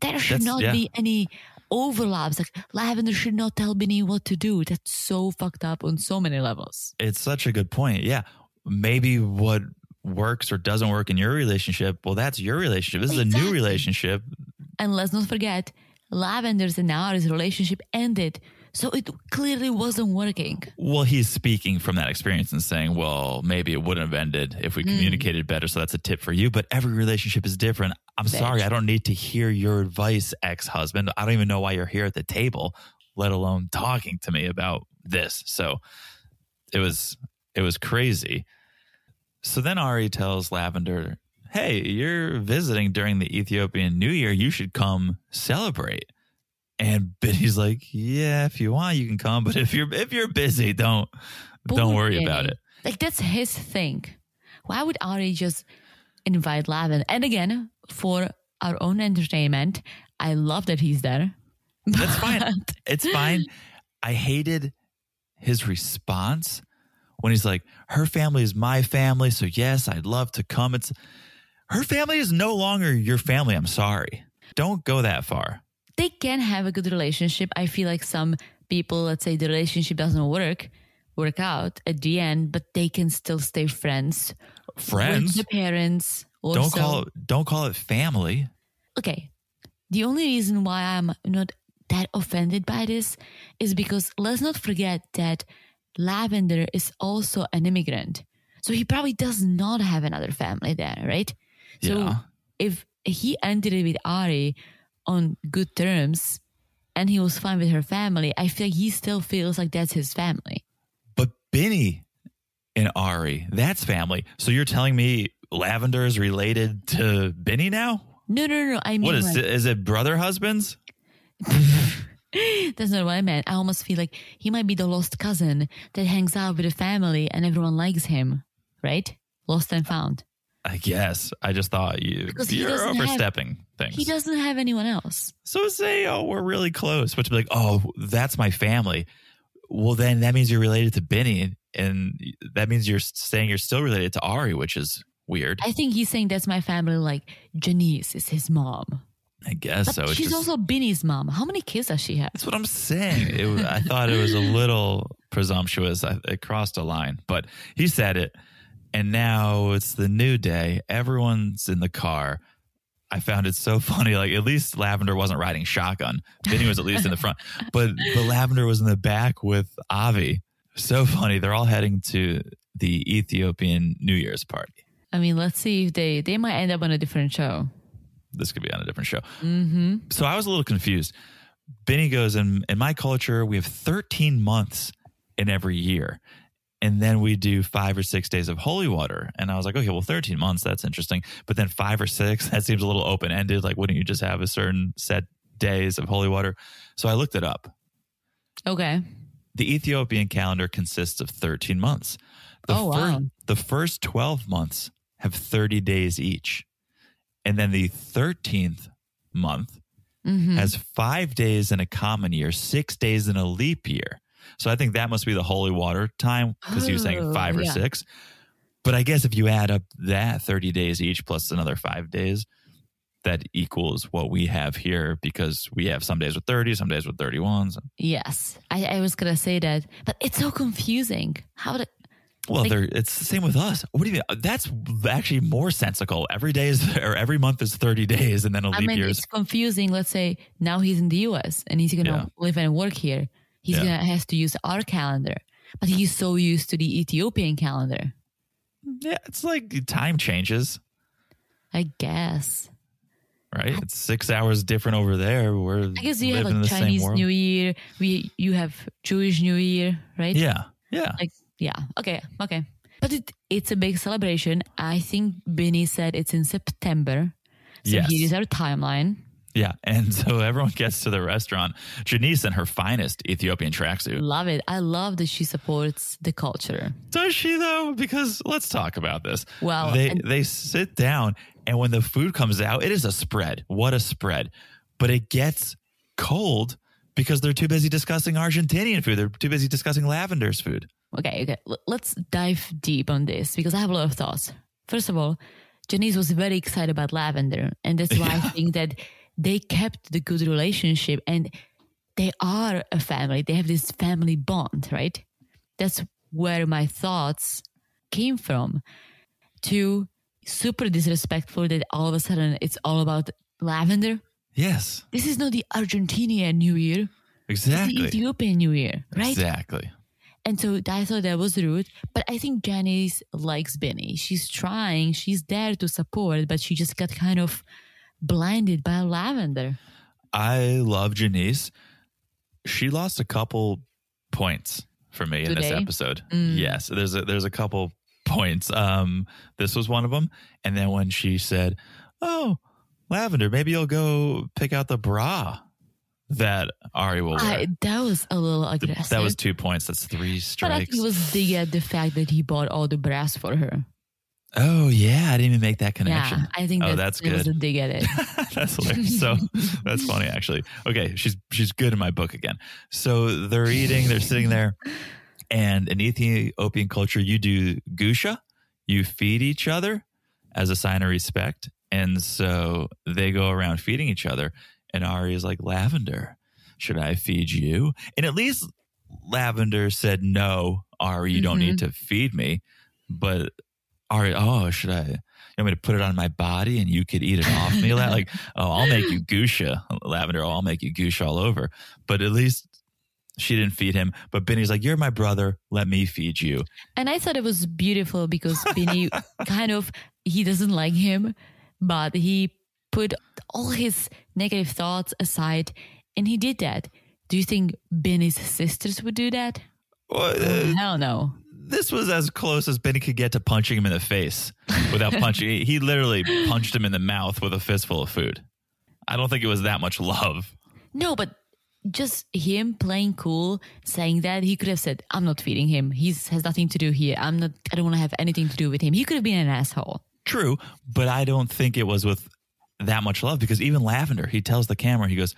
There should That's- not yeah. be any overlaps. Like Lavender should not tell Bini what to do. That's so fucked up on so many levels. It's such a good point. Yeah. Maybe what works or doesn't work in your relationship, well, that's your relationship. This is a new relationship. And let's not forget, Lavender's and Ari's relationship ended. So it clearly wasn't working. Well, he's speaking from that experience and saying, well, maybe it wouldn't have ended if we mm. communicated better. So that's a tip for you. But every relationship is different. I'm Very sorry. I don't need to hear your advice, ex husband. I don't even know why you're here at the table, let alone talking to me about this. So it was, it was crazy. So then Ari tells Lavender, Hey, you're visiting during the Ethiopian New Year. You should come celebrate. And [LAUGHS] Bini's like, Yeah, if you want, you can come. But if you're if you're busy, don't don't worry Bini. about it. Like that's his thing. Why would Ari just invite Lavin? And again, for our own entertainment, I love that he's there. That's fine. [LAUGHS] It's fine. I hated his response when he's like, Her family is my family, so yes, I'd love to come. It's her family is no longer your family. I'm sorry. Don't go that far. They can have a good relationship. I feel like some people, let's say the relationship doesn't work, work out at the end, but they can still stay friends. Friends. The parents. Or Don't call it don't call it family. okay, the only reason why I'm not that offended by this is because let's not forget that Lavender is also an immigrant. So he probably does not have another family there, right? So Yeah. if he ended it with Ari on good terms and he was fine with her family, I feel like he still feels like that's his family. But Bini and Ari, that's family. So you're telling me Lavender is related to Bini now? No, no, no. I mean, What is like- it? Is it brother husbands? [LAUGHS] That's not what I meant. I almost feel like he might be the lost cousin that hangs out with the family and everyone likes him, right? Lost and found. I guess. I just thought you because you're doesn't have- overstepping things. He doesn't have anyone else. So say, oh, we're really close, but to be like, oh, that's my family. Well, then that means you're related to Bini, and that means you're saying you're still related to Ari, which is weird. I think he's saying that's my family, like Janice is his mom. I guess But so. It's she's just- also Bini's mom. How many kids does she have? That's what I'm saying. It, I thought it was a little presumptuous. I, it crossed a line, but he said it. And now it's the new day. Everyone's in the car. I found it so [LAUGHS] funny. Like at least Lavender wasn't riding shotgun. Bini was at least in the front, [LAUGHS] but the Lavender was in the back with Ari. So funny. They're all heading to the Ethiopian New Year's party. I mean, let's see if they they might end up on a different show. this could be on a different show. Mm-hmm. So I was a little confused. Bini goes, in, in my culture, we have 13 months in every year. And then we do five or six days of holy water. And I was like, okay, well, 13 months, that's interesting. But then five or six, [LAUGHS] that seems a little open ended. Like, wouldn't you just have a certain set days of holy water? So I looked it up. Okay. The Ethiopian calendar consists of 13 months. The, Oh, wow. the first 12 months have 30 days each. And then the 13th month Mm-hmm. has five days in a common year, six days in a leap year. So I think that must be the holy water time because he was saying oh, five or yeah. six. But I guess if you add up that 30 days each plus another five days, that equals what we have here because we have some days with 30, some days with 31s. Yes, I, I was gonna say that, but it's so confusing. How the Well, Like- it's the same with us. What do you mean? That's actually more sensical. Every day is, or every month is 30 days and then a leap mean, year it's confusing. Let's say now he's in the US and he's gonna Yeah. live and work here. He's Yeah. gonna has to use our calendar. But he's so used to the Ethiopian calendar. Yeah, it's like time changes, I guess. right? It's six hours different over there. We're I guess you have like Chinese. New Year. We you have Jewish New Year, right? Yeah, yeah. Like yeah. Okay. Okay. But it, it's a big celebration. I think Bini said it's in September. So Yes. here's our timeline. Yeah. [LAUGHS] And so everyone gets to the restaurant. Janice in her finest Ethiopian tracksuit. Love it. I love that she supports the culture. Does she though? Because let's talk about this. Well, they and- they sit down and when the food comes out, it is a spread. What a spread. But it gets cold because they're too busy discussing Argentinian food. They're too busy discussing Lavender's food. Okay, okay. L- let's dive deep on this because I have a lot of thoughts. First of all, Janice was very excited about lavender, and that's why I [LAUGHS] think that they kept the good relationship and they are a family. They have this family bond, right? That's where my thoughts came from. To super disrespectful that all of a sudden it's all about Leandro. Yes. This is not the Argentinian New Year. Exactly. It's the. Ethiopian New Year, right? Exactly. And so I thought that was rude. But I think Janice likes Bini. She's trying, she's there to support, but she just got kind of blinded by Leandro. I love Janice. She lost a couple points for me in this episode. Mm. Yes, there's a, there's a couple points. Um, this was one of them. And then when she said, "Oh, Leandro, maybe you'll go pick out the bra that Ari will wear." I, that was a little aggressive. that was two points. That's three but I strikes. think it was dig at the fact that he bought all the brass for her. Oh yeah, I didn't even make that connection. Yeah, I think Oh, that that's it was a good. dig at it. that's hilarious. So that's funny, actually. Okay, she's she's good in my book again. So they're eating, they're sitting there, and in Ethiopian culture, you do gursha, you feed each other as a sign of respect, and so they go around feeding each other. And Ari is like, "Leandro, should I feed you?" And at least Leandro said, "No, Ari, you don't need mm-hmm. to feed me." But Oh, should I? You want me to put it on my body and you could eat it off me? Like, oh, I'll make you gursha, Leandro. Oh, I'll make you gursha all over. But at least she didn't feed him. But Bini's like, you're my brother. Let me feed you. And I thought it was beautiful because Bini [LAUGHS] kind of he doesn't like him, but he put all his negative thoughts aside and he did that. Do you think Bini's sisters would do that? Well, uh, Hell no. This was as close as Bini could get to punching him in the face without [LAUGHS] punching. he literally punched him in the mouth with a fistful of food. I don't think it was that much love. No, but just him playing cool, saying that he could have said, "I'm not feeding him. He has nothing to do here. I'm not. I don't want to have anything to do with him." He could have been an asshole. True, but I don't think it was with that much love because even Leandro, he tells the camera, he goes,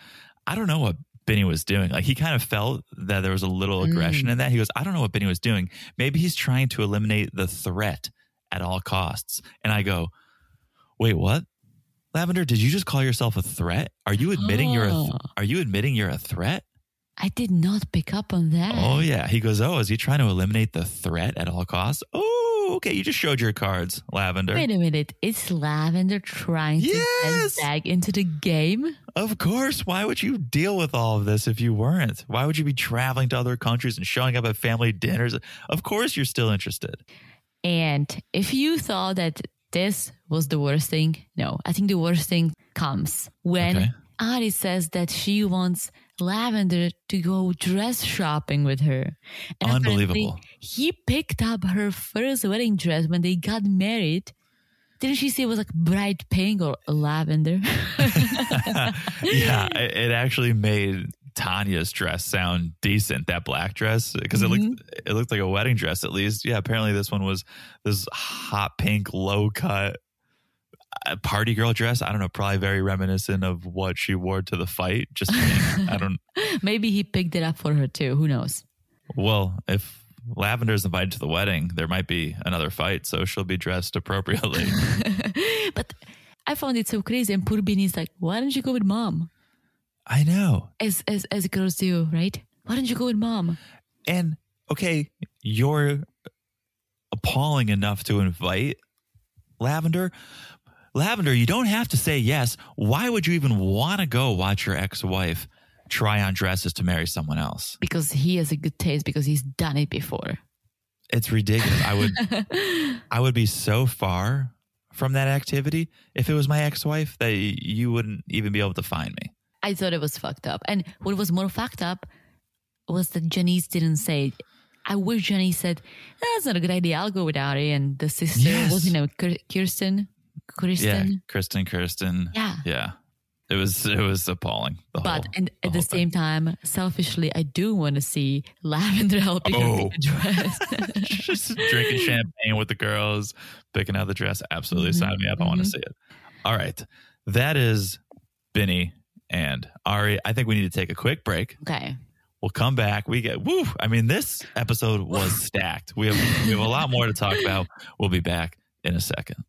I don't know what Bini was doing. Like he kind of felt that there was a little mm. aggression in that. He goes, I don't know what Bini was doing. Maybe he's trying to eliminate the threat at all costs. And I go, wait, what? Leandro, did you just call yourself a threat? Are you admitting you're a th- Oh. are you admitting you're a threat? I did not pick up on that. Oh yeah. He goes, Oh, is he trying to eliminate the threat at all costs? Oh, okay. You just showed your cards, Leandro. Wait a minute. Is Leandro trying Yes! to get back into the game? Of course. Why would you deal with all of this if you weren't? Why would you be traveling to other countries and showing up at family dinners? Of course, you're still interested. And if you thought that this was the worst thing, no, I think the worst thing comes when Okay. Ari says that she wants Leandro to go dress shopping with her. And Unbelievable. He picked up her first wedding dress when they got married. Didn't she say it was like bright pink or lavender? [LAUGHS] yeah, it, it actually made Tanya's dress sound decent. That black dress because it looked mm-hmm. it looked like a wedding dress at least. Yeah, apparently this one was this hot pink low cut uh, party girl dress. I don't know, probably very reminiscent of what she wore to the fight. Just. [LAUGHS] I don't. Maybe he picked it up for her too. Who knows? Well, if Leandro's invited to the wedding, there might be another fight, so she'll be dressed appropriately. [LAUGHS] But I found it so crazy. And poor Bini's like, why don't you go with mom? I know. As as as girls do, right? Why don't you go with mom? And okay, you're appalling enough to invite Leandro. Leandro, you don't have to say yes. Why would you even want to go watch your ex-wife try on dresses to marry someone else. because he has a good taste because he's done it before. It's ridiculous. I would [LAUGHS] I would be so far from that activity if it was my ex-wife that you wouldn't even be able to find me. I thought it was fucked up. And what was more fucked up was that Janice didn't say. I wish Janice said, that's not a good idea. I'll go without it. And the sister Yes. was, you know, Kirsten. Kirsten. Yeah, Kristen, Kirsten. Yeah. Yeah. It was it was appalling. The But whole, and the at the same time, selfishly, I do want to see Leandro helping her Oh. pick a dress. [LAUGHS] [LAUGHS] just drinking champagne with the girls, picking out the dress. Absolutely, mm-hmm, sign me up. I want to mm-hmm. see it. All right, that is Bini and Ari. I think we need to take a quick break. okay. We'll come back. We get woo. I mean, this episode was [LAUGHS] stacked. We have we have a lot more to talk about. We'll be back in a second.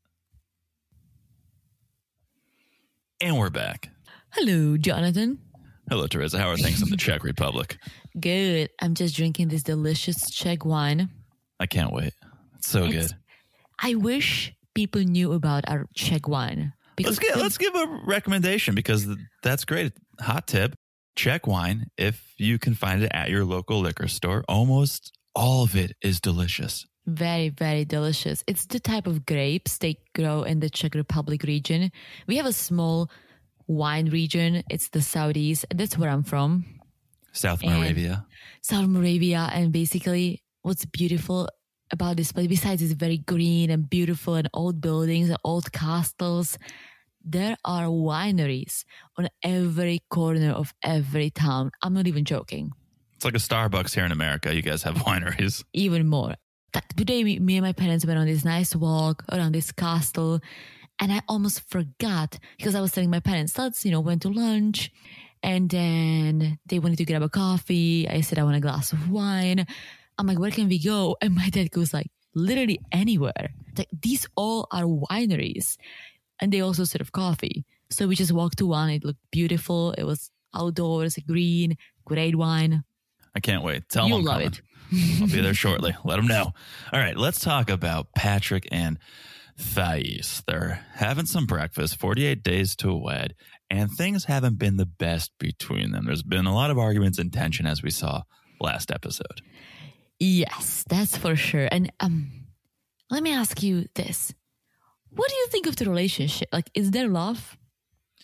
And we're back. Hello, Jonathan. Hello, Teresa. How are things in the Czech [LAUGHS] Republic? Good. I'm just drinking this delicious Czech wine. I can't wait. It's so It's- good. I wish people knew about our Czech wine. Let's get let's give a recommendation because that's great. Hot tip: Czech wine. If you can find it at your local liquor store, almost all of it is delicious. Very, very delicious. It's the type of grapes they grow in the Czech Republic region. We have a small wine region. It's the Saudis. That's where I'm from, South And- Moravia. South Moravia. And basically, what's beautiful about this place, besides it's very green and beautiful and old buildings and old castles, there are wineries on every corner of every town. I'm not even joking. It's like a Starbucks here in America. You guys have [LAUGHS] wineries. even more. Like today, me, me and my parents went on this nice walk around this castle, and I almost forgot because I was telling my parents, let's, you know, went to lunch, and then they wanted to grab a coffee. I said, I want a glass of wine. I'm like, where can we go? [LAUGHS] And my dad goes like, literally anywhere. Like these all are wineries, and they also serve coffee. So we just walked to one. It looked beautiful. It was outdoors, green, great wine. I can't wait. Tell You'll them love coming. it. I'll be there shortly. Let them know. All right, let's talk about Patrick and Thaís. They're having some breakfast, 48 days to wed, and things haven't been the best between them. There's been a lot of arguments and tension, as we saw last episode. Yes, that's for sure. And um, let me ask you this: What do you think of the relationship? Like, is there love?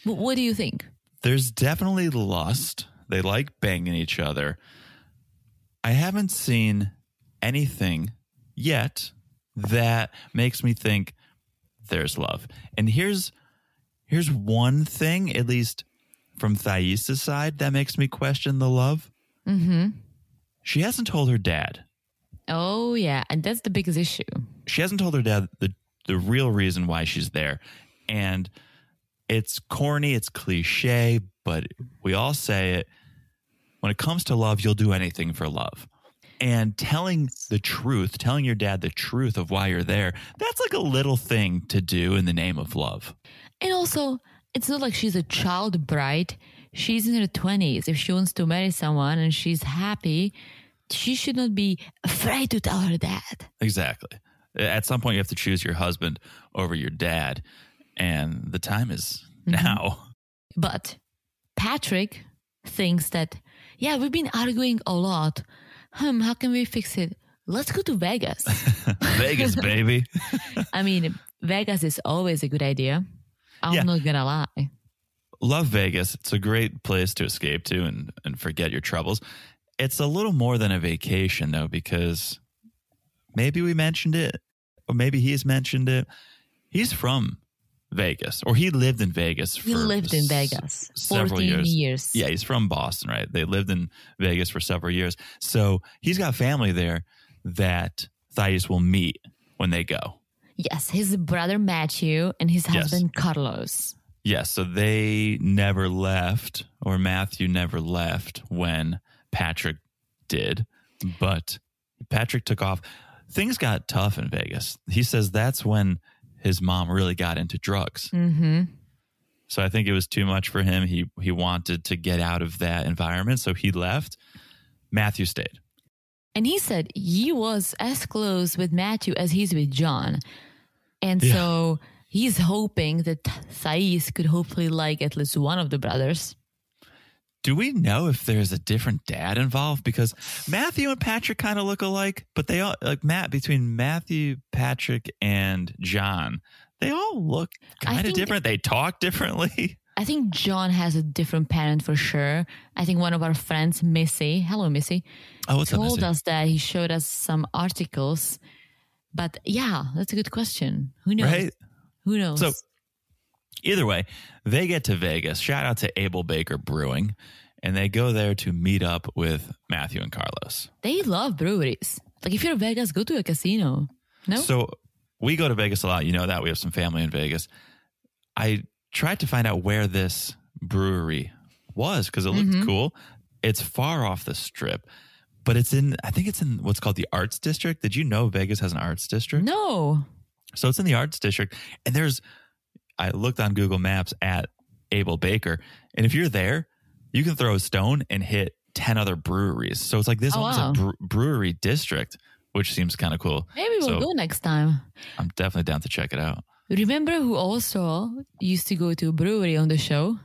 Wh- What do you think? There's definitely lust. They like banging each other. I haven't seen anything yet that makes me think there's love. And here's here's one thing, at least from Thaís' side, that makes me question the love. Mm-hmm. She hasn't told her dad. Oh yeah, and that's the biggest issue. She hasn't told her dad the the real reason why she's there. And it's corny, it's cliche, but we all say it. When it comes to love, you'll do anything for love. And telling the truth, telling your dad the truth of why you're there, that's like a little thing to do in the name of love. And also, it's not like she's a child bride. She's in her twenties. If she wants to marry someone and she's happy, she should not be afraid to tell her dad. Exactly. At some point, you have to choose your husband over your dad. And the time is mm-hmm. now. But Patrick thinks that, yeah, we've been arguing a lot. Hmm, how can we fix it? Let's go to Vegas. [LAUGHS] Vegas, baby. [LAUGHS] I mean, Vegas is always a good idea. I'm Yeah. not gonna lie. love Vegas. It's a great place to escape to and, and forget your troubles. It's a little more than a vacation, though, because maybe we mentioned it, or maybe he's mentioned it. He's from Vegas, or he lived in Vegas. He lived in s- Vegas several 14 years. years. Yeah, he's from Boston, right? They lived in Vegas for several years. So he's got family there that Thaís will meet when they go. Yes, his brother Matthew and his Yes. husband Carlos. Yes, so they never left, or Matthew never left when Patrick did, but Patrick took off. Things got tough in Vegas. He says that's when his mom really got into drugs. Mm-hmm. So I think it was too much for him. He he wanted to get out of that environment, so he left. Matthew stayed. And he said he was as close with Matthew as he's with John. And Yeah. so he's hoping that Thaís could hopefully like at least one of the brothers. Do we know if there's a different dad involved? Because Matthew and Patrick kind of look alike, but they all like Matt between Matthew, Patrick, and John. They all look kind of different. They talk differently. [LAUGHS] I think John has a different parent for sure. I think one of our friends, Missy, hello Missy, Oh, what's up, told Missy? us that he showed us some articles. But yeah, that's a good question. Who knows? Right? Who knows? So either way, they get to Vegas. Shout out to Able Baker Brewing. And they go there to meet up with Matthew and Carlos. they love breweries. Like if you're in Vegas, go to a casino. No? So we go to Vegas a lot. You know that. We have some family in Vegas. I tried to find out where this brewery was because it looked mm-hmm. cool. It's far off the strip, but it's in, I think it's in what's called the Arts District. Did you know Vegas has an Arts District? no. So it's in the Arts District. And there's, I looked on Google Maps at Able Baker. And if you're there, you can throw a stone and hit 10 other breweries. So it's like this Oh, one's wow. a bre- brewery district, which seems kind of cool. Maybe we'll So go next time. I'm definitely down to check it out. Remember who also used to go to a brewery on the show?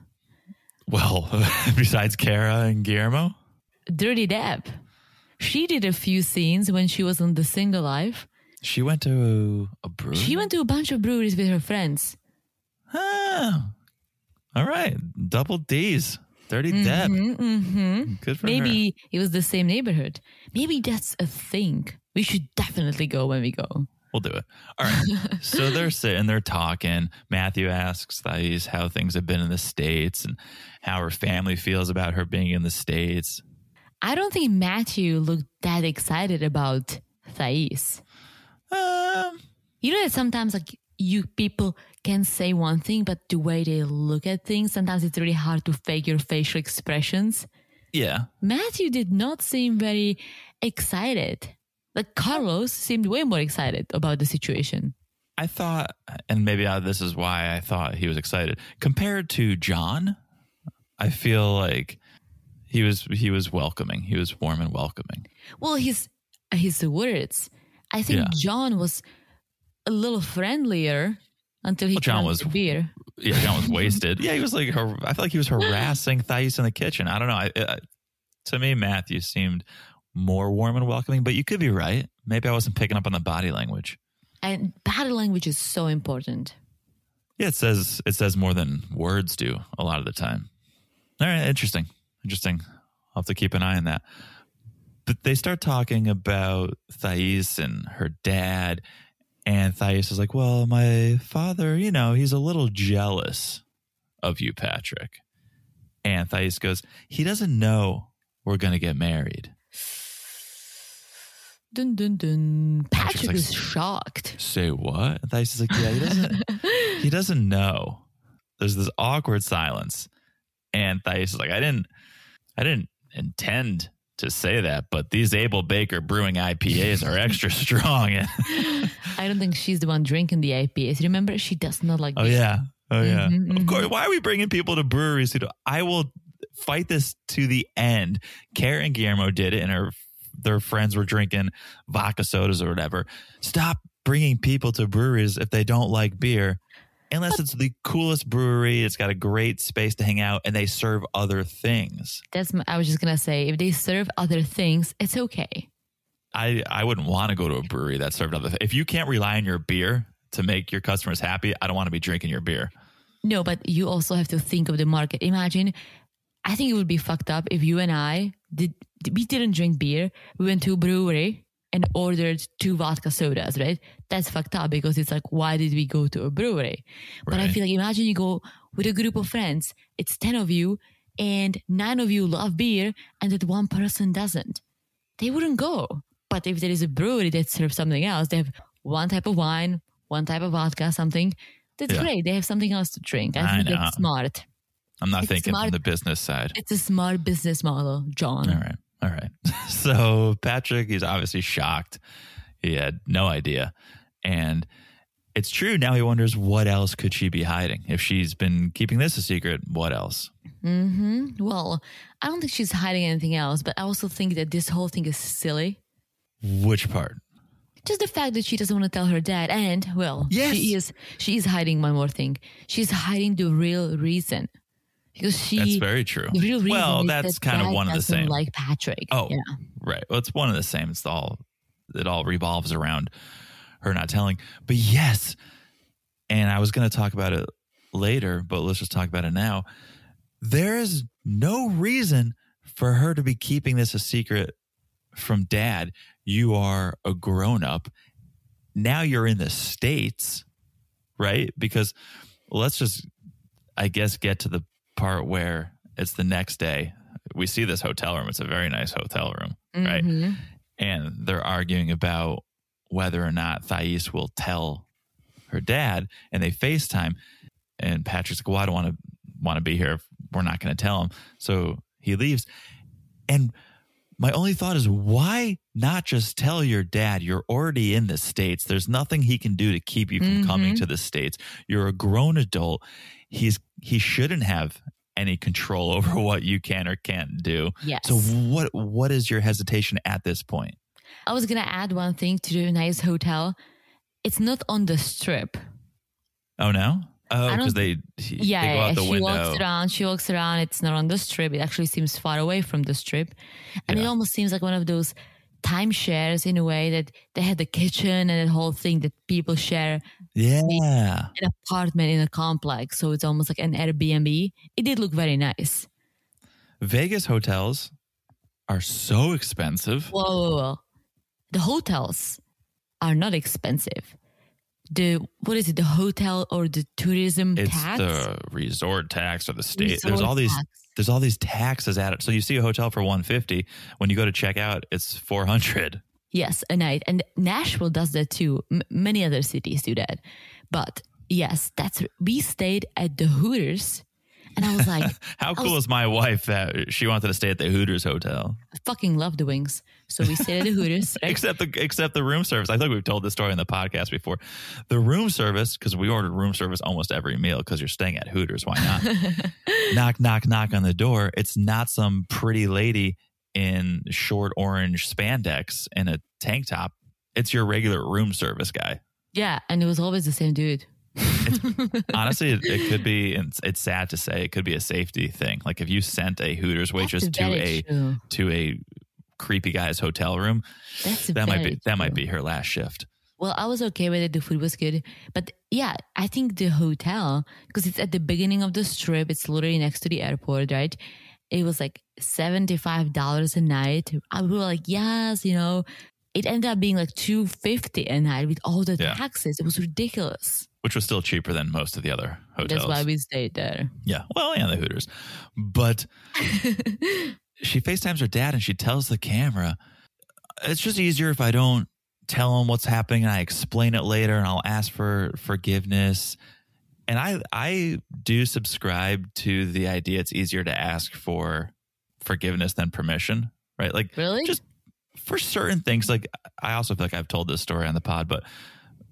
Well, [LAUGHS] besides Kara and Guillermo, Dirty Deb. She did a few scenes when she was on The Single Life. she went to a brewery. She went to a bunch of breweries with her friends. Ah, all right, double D's, Dirty Deb. Mm-hmm. Good for her. Maybe it was the same neighborhood. Maybe that's a thing. We should definitely go when we go. We'll do it. All right. [LAUGHS] so they're sitting, they're talking. Matthew asks Thaís how things have been in the States and how her family feels about her being in the States. I don't think Matthew looked that excited about Thaís. Um, You know that sometimes like you people can say one thing, but the way they look at things, sometimes it's really hard to fake your facial expressions. yeah. Matthew did not seem very excited. Like Carlos seemed way more excited about the situation. I thought, and maybe uh, this is why I thought he was excited. Compared to John, I feel like he was he was welcoming. He was warm and welcoming. Well, his his words. I think Yeah. John was a little friendlier until he Well, John was- the beer. [LAUGHS] Yeah, John was wasted. Yeah, he was like, har- I feel like he was harassing Thaís in the kitchen. I don't know. I, uh, to me, Matthew seemed more warm and welcoming, but you could be right. Maybe I wasn't picking up on the body language. And body language is so important. Yeah, it says it says more than words do a lot of the time. All right, interesting, interesting. I'll have to keep an eye on that. But they start talking about Thaís and her dad, and Thaís is like, "Well, my father, you know, he's a little jealous of you, Patrick." And Thaís goes, "He doesn't know we're gonna get married." Dun dun dun. Patrick like- is shocked. Say what? And Thaís is like, yeah, he doesn't. [LAUGHS] he doesn't know. There's this awkward silence, and Thaís is like, I didn't, I didn't intend to say that, but these Able Baker Brewing IPAs are extra [LAUGHS] strong. [LAUGHS] I don't think she's the one drinking the IPAs. Remember, she does not like. oh beer. yeah, oh yeah. Mhm, Of course. Why are we bringing people to breweries? Who do, I will fight this to the end. Kara and Guillermo did it, and her their friends were drinking vodka sodas or whatever. Stop bringing people to breweries if they don't like beer. Unless it's the coolest brewery, it's got a great space to hang out, and they serve other things. That's. My, I was just gonna say, if they serve other things, it's okay. I I wouldn't want to go to a brewery that served other. If you can't rely on your beer to make your customers happy, I don't want to be drinking your beer. No, but you also have to think of the market. Imagine, I think it would be fucked up if you and I did. We didn't drink beer. We went to a brewery and ordered two vodka sodas. Right? That's fucked up because it's like, why did we go to a brewery? But I feel like imagine you go with a group of friends. It's ten of you, and nine of you love beer, and that one person doesn't. They wouldn't go. But if there is a brewery that serves something else, they have one type of wine, one type of vodka, something. That's Yeah. great. They have something else to drink. I, I think know. that's smart. I'm not It's thinking smart. from the business side. It's a smart business model, John. All right. All right. [LAUGHS] So Patrick, he's obviously shocked. He had no idea. And it's true. Now he wonders what else could she be hiding? If she's been keeping this a secret, what else? hmm Well, I don't think she's hiding anything else, but I also think that this whole thing is silly. Which part? Just the fact that she doesn't want to tell her dad, and well, Yes. she is she is hiding one more thing. She's hiding the real reason. because she. That's very true. the real reason Well, is that's that kind of one of the same. Like Patrick. Oh, yeah. right. Well, it's one of the same. It's all it all revolves around her not telling. But yes, and I was going to talk about it later, but let's just talk about it now. There is no reason for her to be keeping this a secret from dad. You are a grown up. Now you're in the States, right? Because let's just, I guess, get to the part where it's the next day. We see this hotel room. It's a very nice hotel room, right? Mhm. and they're arguing about whether or not Thais will tell her dad, and they FaceTime, and Patrick's like, "Well, I don't want to want to be here. if We're not going to tell him." So he leaves, and my only thought is, why not just tell your dad you're already in the states? There's nothing he can do to keep you from coming Mhm. to the states. You're a grown adult. He's he shouldn't have any control [LAUGHS] over what you can or can't do. Yes. So what what is your hesitation at this point? I was gonna add one thing to the nice hotel. It's not on the strip. Oh no. Oh, because they he- Yeah, they go yeah, out the she window. walks around. She walks around. It's not on the strip. It actually seems far away from the strip, and it almost seems like one of those timeshares in a way that they had the kitchen and that whole thing that people share Yeah. an apartment in a complex. So it's almost like an Airbnb. It did look very nice. Vegas hotels are so expensive. Whoa, whoa, whoa. The hotels are not expensive. The what is it? The hotel or the tourism It's tax? the resort tax or the state. there's Resort all these tax. there's all these taxes added. So you see a hotel for 150, when you go to check out, it's 400. Yes, a night. And Nashville does that too. M- many other cities do that. But yes, that's we stayed at the Hooters and I was like, [LAUGHS] How I cool was- is my wife that she wanted to stay at the Hooters hotel? I fucking love the wings. So we stayed at the Hooters. right? [LAUGHS] Except the except the room service. I think we've told this story in the podcast before. The room service, because we ordered room service almost every meal because you're staying at Hooters. Why not? [LAUGHS] knock, knock, knock on the door. It's not some pretty lady in short orange spandex and a tank top. It's your regular room service guy. yeah, and it was always the same dude. [LAUGHS] Honestly, it, it could be. and It's, it's sad to say. It could be a safety thing. Like if you sent a Hooters waitress to a true. to a creepy guy's hotel room, That's that might be very that might be her last shift. Well, I was okay with it. The food was good. But yeah, I think the hotel, because it's at the beginning of the strip, it's literally next to the airport, right? It was like $75 a night. I we were like, yes, you know, it ended up being like 250 a night with all the Yeah. taxes. It was ridiculous. which was still cheaper than most of the other hotels. That's why we stayed there. yeah, well, yeah, the Hooters, but [LAUGHS] she FaceTimes her dad and she tells the camera, "It's just easier if I don't tell him what's happening and I explain it later and I'll ask for forgiveness." And I I do subscribe to the idea it's easier to ask for forgiveness than permission, right? Like Really? just for certain things like i also feel like i've told this story on the pod but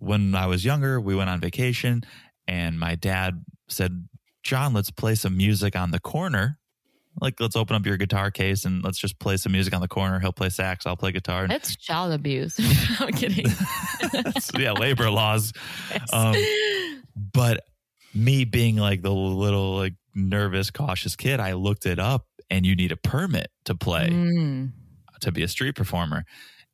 when i was younger we went on vacation and my dad said john let's play some music on the corner like let's open up your guitar case and let's just play some music on the corner he'll play sax i'll play guitar That's child abuse. [LAUGHS] I'm kidding. [LAUGHS] yeah labor laws um, but me being like the little like nervous cautious kid i looked it up and you need a permit to play Mm. to be a street performer.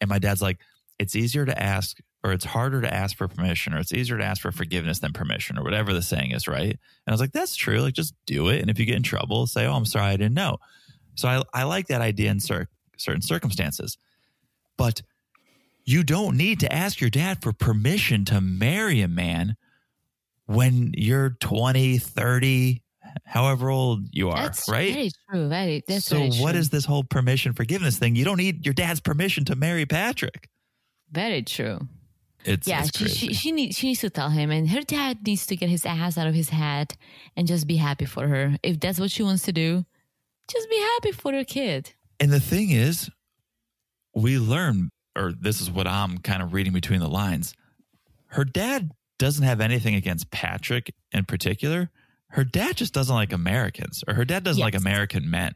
And my dad's like, it's easier to ask, or it's harder to ask for permission, or it's easier to ask for forgiveness than permission, or whatever the saying is, right? And I was like, that's true. Like, just do it. And if you get in trouble, say, oh, I'm sorry, I didn't know. So I, I like that idea in cer- certain circumstances. But you don't need to ask your dad for permission to marry a man when you're 20, 30, however old you are, That's right? very true. Very. That's so very what true. is this whole permission forgiveness thing? You don't need your dad's permission to marry Patrick. very true? It's yeah, it's she, she she needs she needs to tell him, and her dad needs to get his ass out of his head and just be happy for her. If that's what she wants to do, just be happy for her kid. and the thing is, we learn, or this is what I'm kind of reading between the lines. Her dad doesn't have anything against Patrick in particular. Her dad just doesn't like Americans, or her dad doesn't like American men.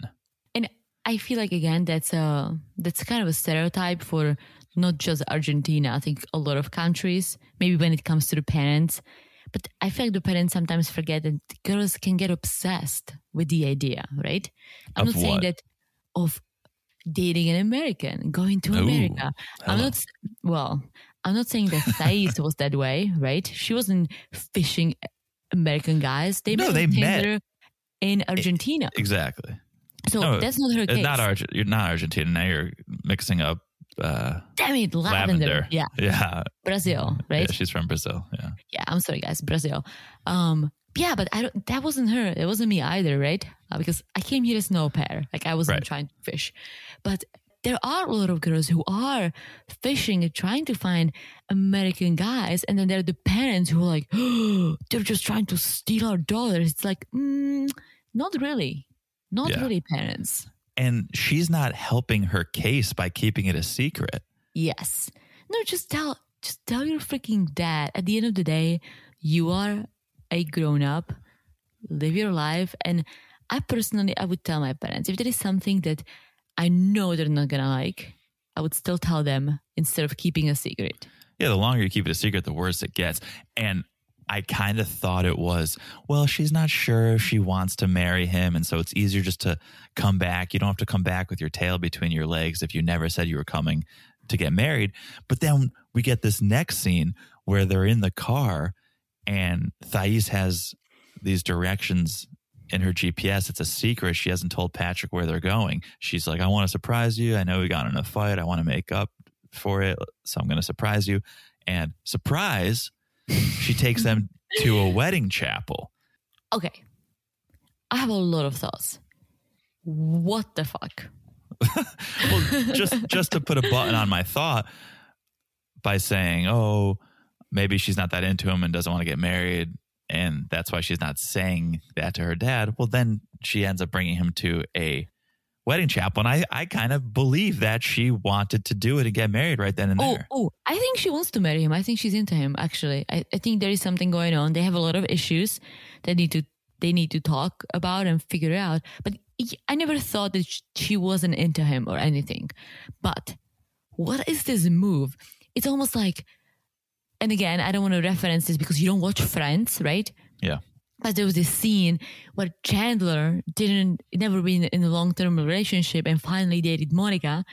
And I feel like again that's a that's kind of a stereotype for not just Argentina. I think a lot of countries, maybe when it comes to the parents, but I feel like the parents sometimes forget that girls can get obsessed with the idea, right? I'm Of not saying that of dating an American, going to Ooh, America. I'm hello. not well. I'm not saying that Thaís was that way, right? She wasn't fishing American guys. They No, met they met. In Argentina. Exactly. So No, that's not her It's case. not Argent. You're not Argentina. Now you're mixing up uh, Damn it, Leandro. Leandro. Yeah, Yeah. Brazil, right? Yeah, she's from Brazil. Yeah. yeah i'm sorry guys brazil um yeah but i don't that wasn't her it wasn't me either right uh, because i came here as no pair like i wasn't Right. trying to fish but there are a lot of girls who are fishing and trying to find american guys and then there are the parents who are like oh, [GASPS] they're just trying to steal our daughters it's like mm, not really not Yeah. really parents And she's not helping her case by keeping it a secret. Yes. No, just tell just tell your freaking dad. At the end of the day, you are a grown up. Live your life. And I personally I would tell my parents if there is something that I know they're not gonna like, I would still tell them instead of keeping a secret. Yeah, the longer you keep it a secret, the worse it gets. And I kind of thought it was, well, she's not sure if she wants to marry him. And so it's easier just to come back. You don't have to come back with your tail between your legs if you never said you were coming to get married. But then we get this next scene where they're in the car and Thaís has these directions in her GPS. It's a secret. She hasn't told Patrick where they're going. She's like, I want to surprise you. I know we got in a fight. I want to make up for it. So I'm going to surprise you. And surprise, she takes them to a wedding chapel. Okay. I have a lot of thoughts. What the fuck? [LAUGHS] Well, just just to put a button on my thought by saying, "Oh, maybe she's not that into him and doesn't want to get married, and that's why she's not saying that to her dad." Well, then she ends up bringing him to a wedding chapel, and I I kind of believe that she wanted to do it and get married right then and Oh, there. oh, I think she wants to marry him. I think she's into him. Actually, I, I think there is something going on. They have a lot of issues that need to they need to talk about and figure out. But I never thought that she wasn't into him or anything. But what is this move? It's almost like, and again, I don't want to reference this because you don't watch Friends, right? Yeah. But there was this scene where Chandler didn't never been in a long term relationship and finally dated Monica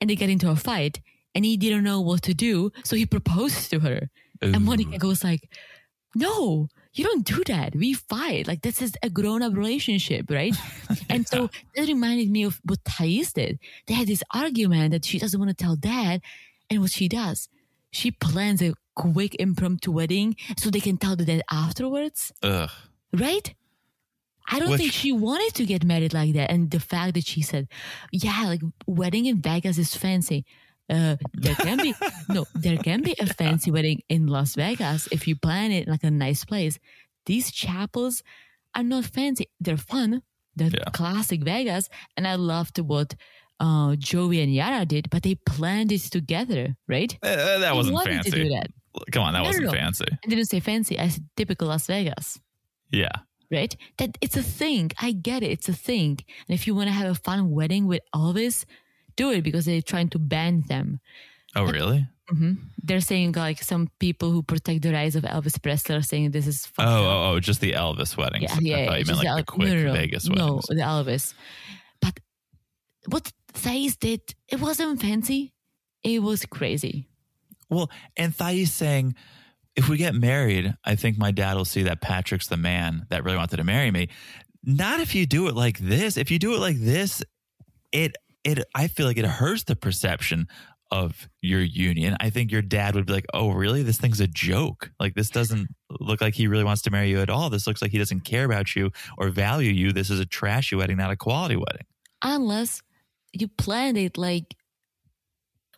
and they get into a fight and he didn't know what to do, so he proposed to her. And Monica goes like, No, you don't do that. We fight. Like this is a grown up relationship, right? [LAUGHS] and so that reminded me of what Thaís did. They had this argument that she doesn't want to tell dad, and what she does, she plans a quick impromptu wedding so they can tell the dad afterwards Ugh. Right? I don't Which- think she wanted to get married like that. And the fact that she said, yeah, like wedding in Vegas is fancy. Uh, there can be [LAUGHS] no, there can be a fancy wedding in Las Vegas if you plan it like a nice place. These chapels are not fancy. They're fun. They're Yeah. classic Vegas, and I loved what uh, Jovi and Yara did. But they planned it together, right? Eh, that wasn't fancy. to do that. Come on, that No, no, wasn't no. fancy. I didn't say fancy. I said typical Las Vegas. Yeah. right? That it's a thing. I get it. It's a thing. And if you want to have a fun wedding with Elvis, do it because they're trying to ban them. Oh, really? Mm-hmm. They're saying like some people who protect the rights of Elvis Presley are saying this is Oh, oh, oh, just the Elvis weddings. yeah, yeah. I thought you meant like the El- quick no, no, no. Vegas no, the Elvis. But what Thaís did, it wasn't fancy. It was crazy. Well, and Thaís saying, if we get married, I think my dad will see that Patrick's the man that really wanted to marry me. Not if you do it like this. If you do it like this, it it I feel like it hurts the perception of your union. I think your dad would be like, "Oh, really? This thing's a joke. Like this doesn't look like he really wants to marry you at all. This looks like he doesn't care about you or value you. This is a trashy wedding, not a quality wedding." Unless you planned it like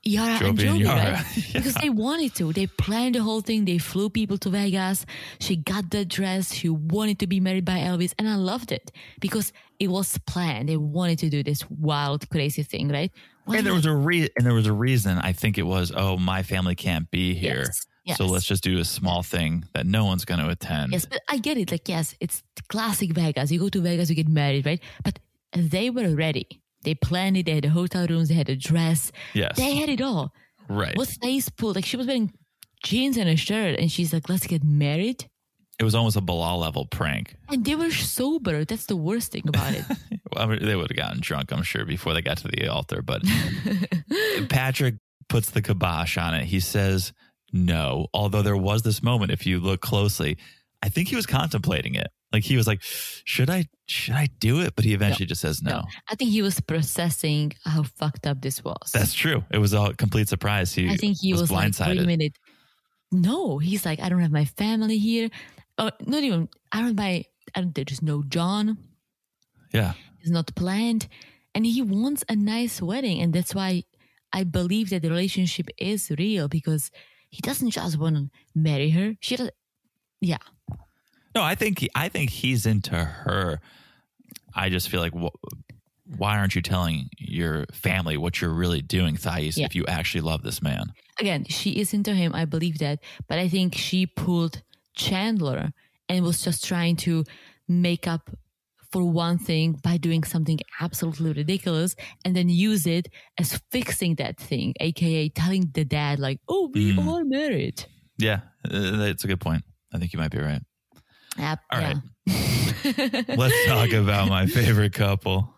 Yara and Jovi and Yara. right? [LAUGHS] Yeah. Because they wanted to. They planned the whole thing. They flew people to Vegas. She got the dress. She wanted to be married by Elvis. And I loved it because it was planned. They wanted to do this wild, crazy thing, right? And there was a re- and there was a reason. I think it was, oh, my family can't be here, Yes, yes. so let's just do a small thing that no one's going to attend. Yes, but I get it. Like, yes, it's classic Vegas. You go to Vegas, you get married, right? But they were ready. They planned it. They had the hotel rooms. They had a dress. Yes, They had it all. right. What Thaís pool? like she was wearing jeans and a shirt, and she's like, "Let's get married." It was almost a Bilal level prank. And they were sober. That's the worst thing about it. [LAUGHS] Well, I mean, they would have gotten drunk, I'm sure, before they got to the altar. But [LAUGHS] Patrick puts the kibosh on it. He says no. Although there was this moment, if you look closely, I think he was contemplating it. Like he was like, should I should I do it? But he eventually just says no. I think he was processing how fucked up this was. That's true. It was a complete surprise. He I think he was, like, blindsided. wait a minute. No, he's like, I don't have my family here. Oh, not even, I don't have my, I don't, there's no John. yeah. It's not planned. And he wants a nice wedding. And that's why I believe that the relationship is real because he doesn't just want to marry her. She does, yeah. No, I think he, I think he's into her. I just feel like wh- why aren't you telling your family what you're really doing, Thaís, Yeah. if you actually love this man? Again, she is into him. I believe that. But I think she pulled Chandler and was just trying to make up for one thing by doing something absolutely ridiculous and then use it as fixing that thing, aka telling the dad, like, oh, we Mm. are married. Yeah, uh, that's a good point. I think you might be right. Yep, All yeah. right. [LAUGHS] Let's talk about my favorite couple.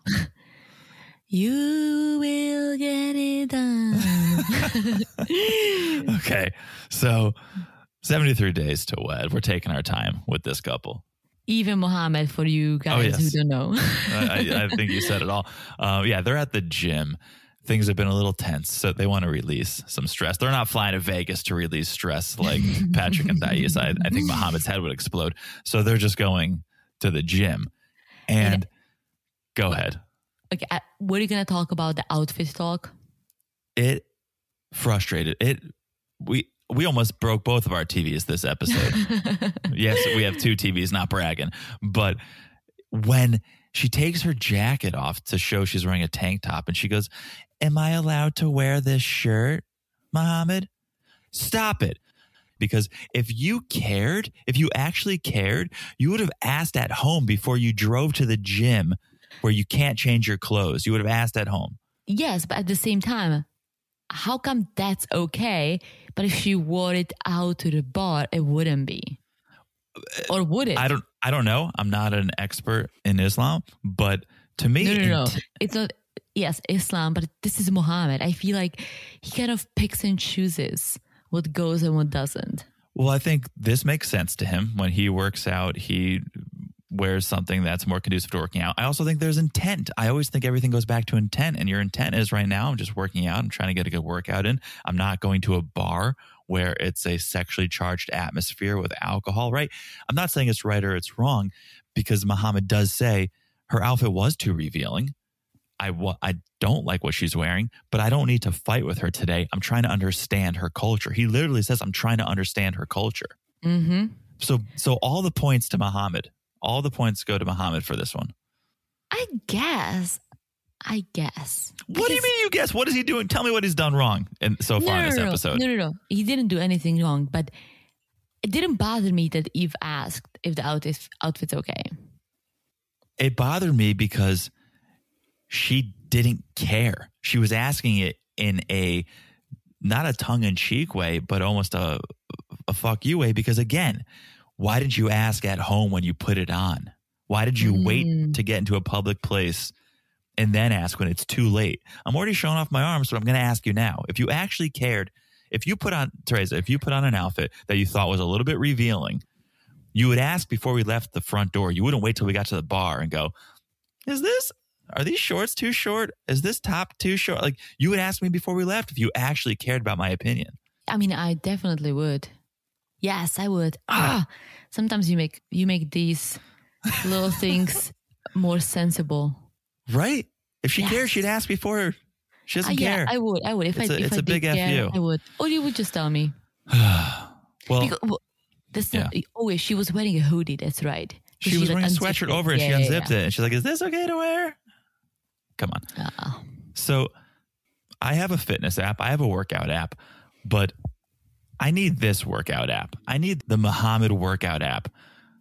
You will get it done. [LAUGHS] Okay. So 73 days to wed. We're taking our time with this couple. Even Mohamed for you guys yes. who don't know. I, I- I think you said it all. [LAUGHS] Uh, yeah, they're at the gym. Things have been a little tense, so they want to release some stress. They're not flying to Vegas to release stress like [LAUGHS] Patrick and Thaís. I, I think Mohamed's head would explode. So they're just going to the gym. And go ahead. okay, uh, I, we're gonna talk about the outfit talk. It frustrated. It we we almost broke both of our TVs this episode. [LAUGHS] yes, we have two TVs, not bragging. But when she takes her jacket off to show she's wearing a tank top and she goes, Am I allowed to wear this shirt, Mohamed? Stop it. Because if you cared, if you actually cared, you would have asked at home before you drove to the gym where you can't change your clothes. You would have asked at home. Yes, but at the same time, how come that's okay? But if she wore it out to the bar, it wouldn't be. Uh, or would it? I don't I don't know. I'm not an expert in Islam, but to me no, no, no. It's not, yes, Islam, but this is Mohamed. I feel like he kind of picks and chooses what goes and what doesn't. Well, I think this makes sense to him. When he works out, he wears something that's more conducive to working out. I also think there's intent. I always think everything goes back to intent. And your intent is right now, I'm just working out. I'm trying to get a good workout in. I'm not going to a bar where it's a sexually charged atmosphere with alcohol, right? I'm not saying it's right or it's wrong because Mohamed does say her outfit was too revealing. I, wa- I don't like what she's wearing, but I don't need to fight with her today. I'm trying to understand her culture. He literally says, I'm trying to understand her culture. Mm-hmm. So, so all the points to Mohamed, all the points go to Mohamed for this one. I guess. I guess. What do you mean you guess? What is he doing? Tell me what he's done wrong in, so far in this no, no, episode. No, no, no. He didn't do anything wrong, but it didn't bother me that Yve asked if the outfit outfit's okay. It bothered me because she didn't care. She was asking it in a not a tongue in cheek way, but almost a a fuck you way. Because again, why did you ask at home when you put it on? Why did you wait Mm. to get into a public place and then ask when it's too late? I'm already showing off my arms, but I'm going to ask you now. If you actually cared, if you put on Teresa, if you put on an outfit that you thought was a little bit revealing, you would ask before we left the front door. You wouldn't wait till we got to the bar and go, "Is this are these shorts too short? Is this top too short?" Like you would ask me before we left if you actually cared about my opinion. I mean, I definitely would. Yes, I would. Ah, sometimes you make you make these little things more sensible. Right? If she Yes. cares, she'd ask before. She Uh, doesn't yeah, care. I would. I would. If It's I a- if it's I a big did F you. I would. Or you would just tell me. [SIGHS] well, Because, well, that's not, oh, she was wearing a hoodie. That's right. she was like, wearing a sweatshirt it. over and Yeah, she unzipped yeah. it and she's like, "Is this okay to wear?" Come on. Uh, So I have a fitness app, I have a workout app, but I need this workout app. I need the Mohamed workout app.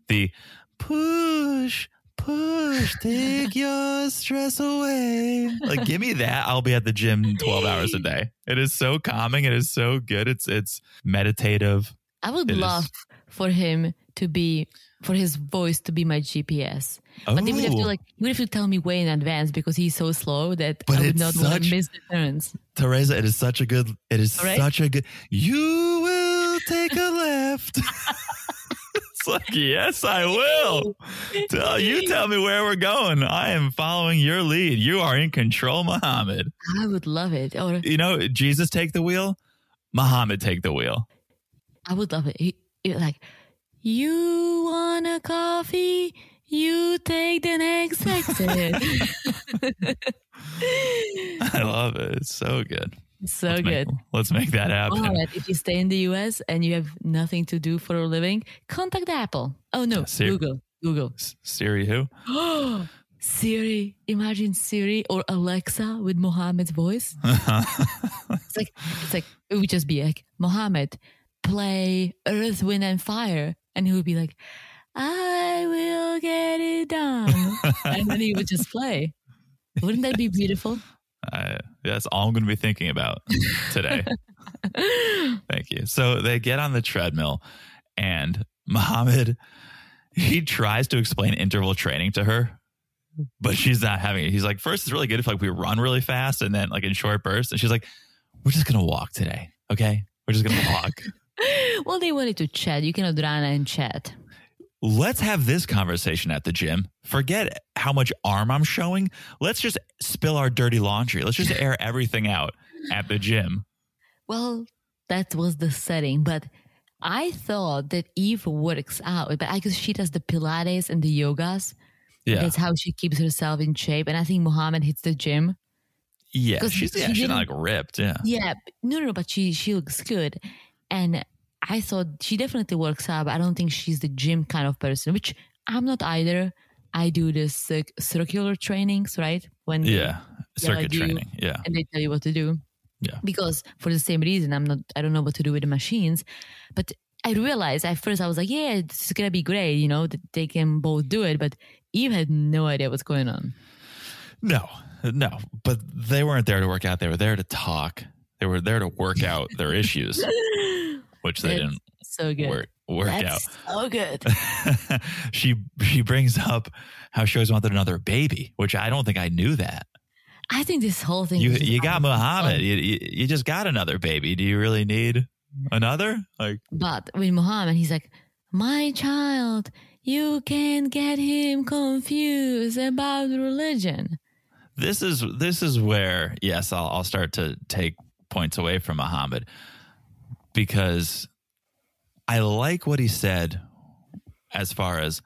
The push, push, [LAUGHS] take your stress away. Like give me that. I'll be at the gym 12 hours a day. It is so calming. It is so good. It's it's meditative. I would It is- love for him to be for his voice to be my GPS. But they would have to like he would have to tell me way in advance because he's so slow that But I would not want such- to miss the turns. Teresa, it is such a good. It is Right? such a good. You will take a left. [LAUGHS] it's like yes, I will. Tell you tell me where we're going. I am following your lead. You are in control, Mohamed. I would love it. Or You know, Jesus take the wheel. Mohamed take the wheel. I would love it. He, he- like, you want a coffee? You take the next exit. [LAUGHS] I love it. It's so good. so Let's make- good. let's make that happen. If you stay in the US and you have nothing to do for a living, contact Apple. Oh no, Siri. Google. Google. S- Siri, who? [GASPS] Siri. Imagine Siri or Alexa with Mohamed's voice. [LAUGHS] It's like it's like it would just be like Mohamed, play Earth, Wind and Fire, and he would be like, I will get it done, [LAUGHS] and then he would just play. Wouldn't that be beautiful? Uh, that's all I'm going to be thinking about today. [LAUGHS] Thank you. So they get on the treadmill, and Mohamed he tries to explain interval training to her, but she's not having it. He's like, first, it's really good if like we run really fast, and then like in short bursts. And she's like, we're just gonna walk today, okay? We're just gonna walk. [LAUGHS] well, they wanted to chat. You cannot run and chat. Let's have this conversation at the gym. Forget how much arm I'm showing. Let's just spill our dirty laundry. Let's just air everything out at the gym. Well, that was the setting, but I thought that Yve works out, but I guess she does the Pilates and the yogas. Yeah. That's how she keeps herself in shape. And I think Mohamed hits the gym. Yeah, she's she yeah, she's not like ripped. Yeah, Yeah, no, no, no, but she she looks good, and I thought she definitely works out. But I don't think she's the gym kind of person, which I'm not either. I do the circ- circular trainings, right? When yeah, circuit training. Yeah, and they tell you what to do. Yeah. Because for the same reason, I'm not. I don't know what to do with the machines, but I realized at first I was like, yeah, it's gonna be great, you know, that they can both do it. But Yve had no idea what's going on. no, no, but they weren't there to work out. They were there to talk. They were there to work out their issues, [LAUGHS] which they That's didn't so good. work work out. That's so good. [LAUGHS] she she brings up how she always wanted another baby, which I don't think I knew that. I think this whole thing. You you got Mohamed. You, you you just got another baby. Do you really need another? Like But with Mohamed, he's like, my child, you can't get him confused about religion. this is this is where yes, I'll I'll start to take points away from Mohamed because I like what he said as far as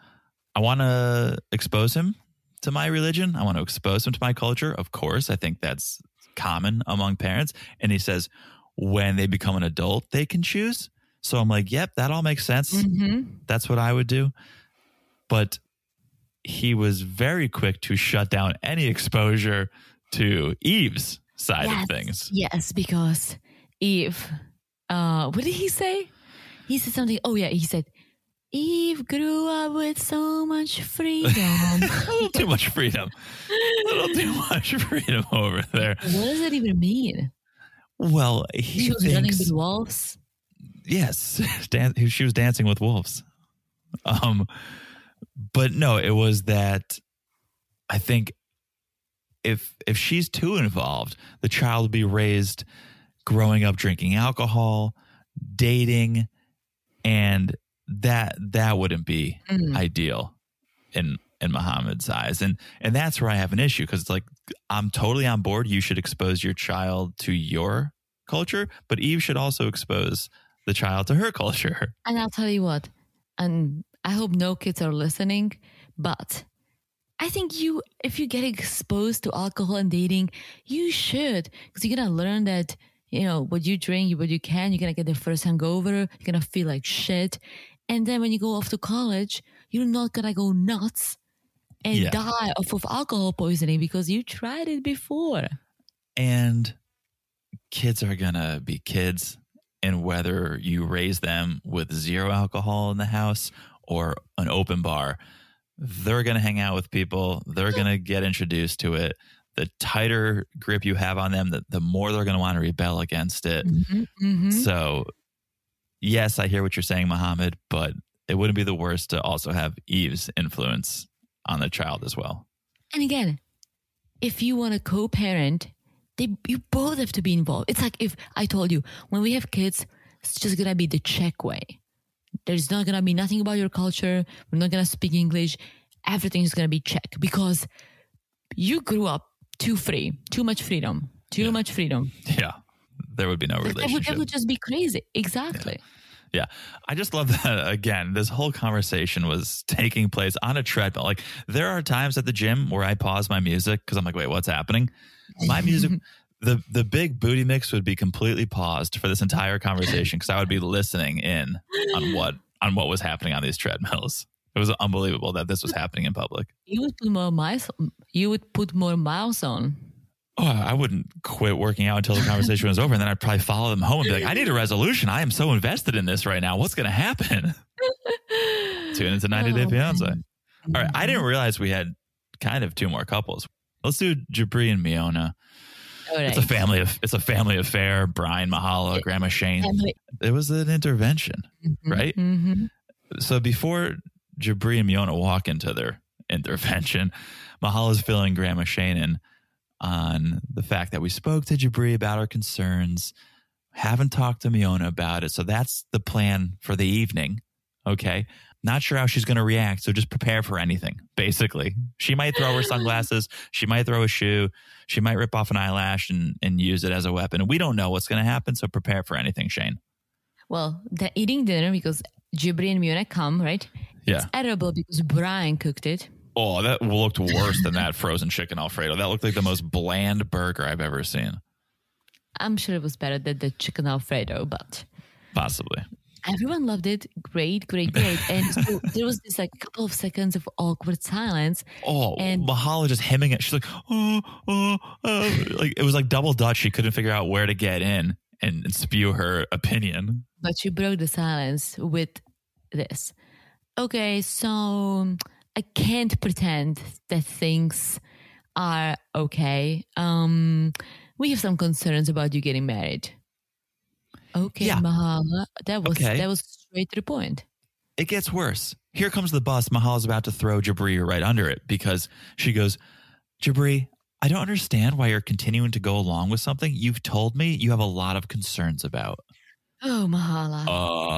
I want to expose him to my religion. I want to expose him to my culture. Of course, I think that's common among parents. And he says when they become an adult, they can choose. So I'm like, yep, that all makes sense. Mm-hmm. That's what I would do. But he was very quick to shut down any exposure to Yve's side Yes. of things. Yes, because Yve, uh, what did he say? He said something. Oh yeah, he said, Yve grew up with so much freedom. [LAUGHS] A little too much freedom. A little too much freedom over there. what does that even mean? Well, he she was running with wolves. yes, [LAUGHS] dan- she was dancing with wolves. Um, but no, it was that I think if if she's too involved, the child will be raised growing up drinking alcohol, dating, and that that wouldn't be Mm. ideal in in Mohamed's eyes. And and that's where I have an issue because it's like I'm totally on board. You should expose your child to your culture, but Yve should also expose the child to her [LAUGHS] culture. And I'll tell you what, and I hope no kids are listening, but I think you, if you get exposed to alcohol and dating, you should, because you're gonna learn that you know what you drink, what you can. You're gonna get the first hangover. You're gonna feel like shit, and then when you go off to college, you're not gonna go nuts and Yeah. die off of alcohol poisoning because you tried it before. And kids are going to be kids. And whether you raise them with zero alcohol in the house or an open bar, they're going to hang out with people. They're going to get introduced to it. The tighter grip you have on them, the, the more they're going to want to rebel against it. Mm-hmm. So yes, I hear what you're saying, Mohamed, but it wouldn't be the worst to also have Yve's influence on the child as well. And again, if you want to co-parent, they you both have to be involved. It's like if I told you when we have kids, it's just gonna be the Czech way. There's not gonna be nothing about your culture. We're not gonna speak English. Everything is gonna be Czech because you grew up too free, too much freedom, too much freedom. Yeah. There would be no That would, relationship. that would just be crazy. Exactly. Yeah. I just love that [LAUGHS] again. This whole conversation was taking place on a treadmill. Like there are times at the gym where I pause my music because I'm like, wait, what's happening? My music [LAUGHS] the the big booty mix would be completely paused for this entire conversation because I would be listening in on what on what was happening on these treadmills. It was unbelievable that this was happening in public. You would put more miles. You would put more miles on. Oh, I wouldn't quit working out until the conversation was over, and then I'd probably follow them home and be like, "I need a resolution. I am so invested in this right now. What's going to happen?" [LAUGHS] Tune into 90 Day Oh, Fiance. man. All right, I didn't realize we had kind of two more couples. Let's do Jibri and Miona. Right. It's a family of it's a family affair. Brian Mahala, Grandma Shane. It was an intervention, right? Mhm. So before Jibri and Miona walk into their intervention, [LAUGHS] Mahala's filling Grandma Shannon on the fact that we spoke to Jibri about our concerns, haven't talked to Miona about it. So that's the plan for the evening. Okay. Not sure how she's going to react. So just prepare for anything, basically. She might throw her sunglasses. [LAUGHS] She might throw a shoe. She might rip off an eyelash and, and use it as a weapon. We don't know what's going to happen. So prepare for anything, Shane. Well, they're eating dinner because Jibri and Miona come, right? Yeah. It's edible because Brian cooked it. Oh, that looked worse than that frozen chicken Alfredo. That looked like the most bland burger I've ever seen. I'm sure it was better than the chicken Alfredo, but Possibly. everyone loved it. Great, great, great. And so [LAUGHS] there was this like couple of seconds of awkward silence. Oh, And- Mahala just hemming it. She's like, oh, oh, oh. Like it was like double Dutch. She couldn't figure out where to get in and, and spew her opinion. But she broke the silence with this. Okay, so I can't pretend that things are okay. Um, we have some concerns about you getting married. Okay, Yeah. Mahala. That was Okay. that was straight to the point. It gets worse. Here comes the bus. Mahala's about to throw Jibri right under it because she goes, Jibri, I don't understand why you're continuing to go along with something you've told me you have a lot of concerns about. Oh, Mahala.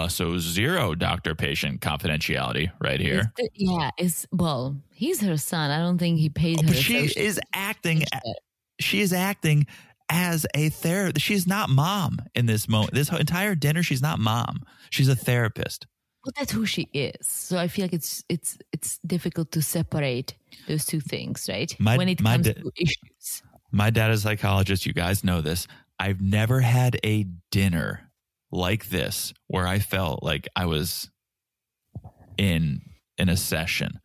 Uh, so zero doctor patient confidentiality right here. the- yeah, is well, he's her son. I don't think he paid Oh, her. but she is acting. She is acting as a therapist. She's not mom in this moment. This entire dinner, she's not mom. She's a therapist. Well, that's who she is. So I feel like it's it's it's difficult to separate those two things, right? My- when it comes da- to issues. My dad is a psychologist. You guys know this. I've never had a dinner like this where I felt like I was in in a session.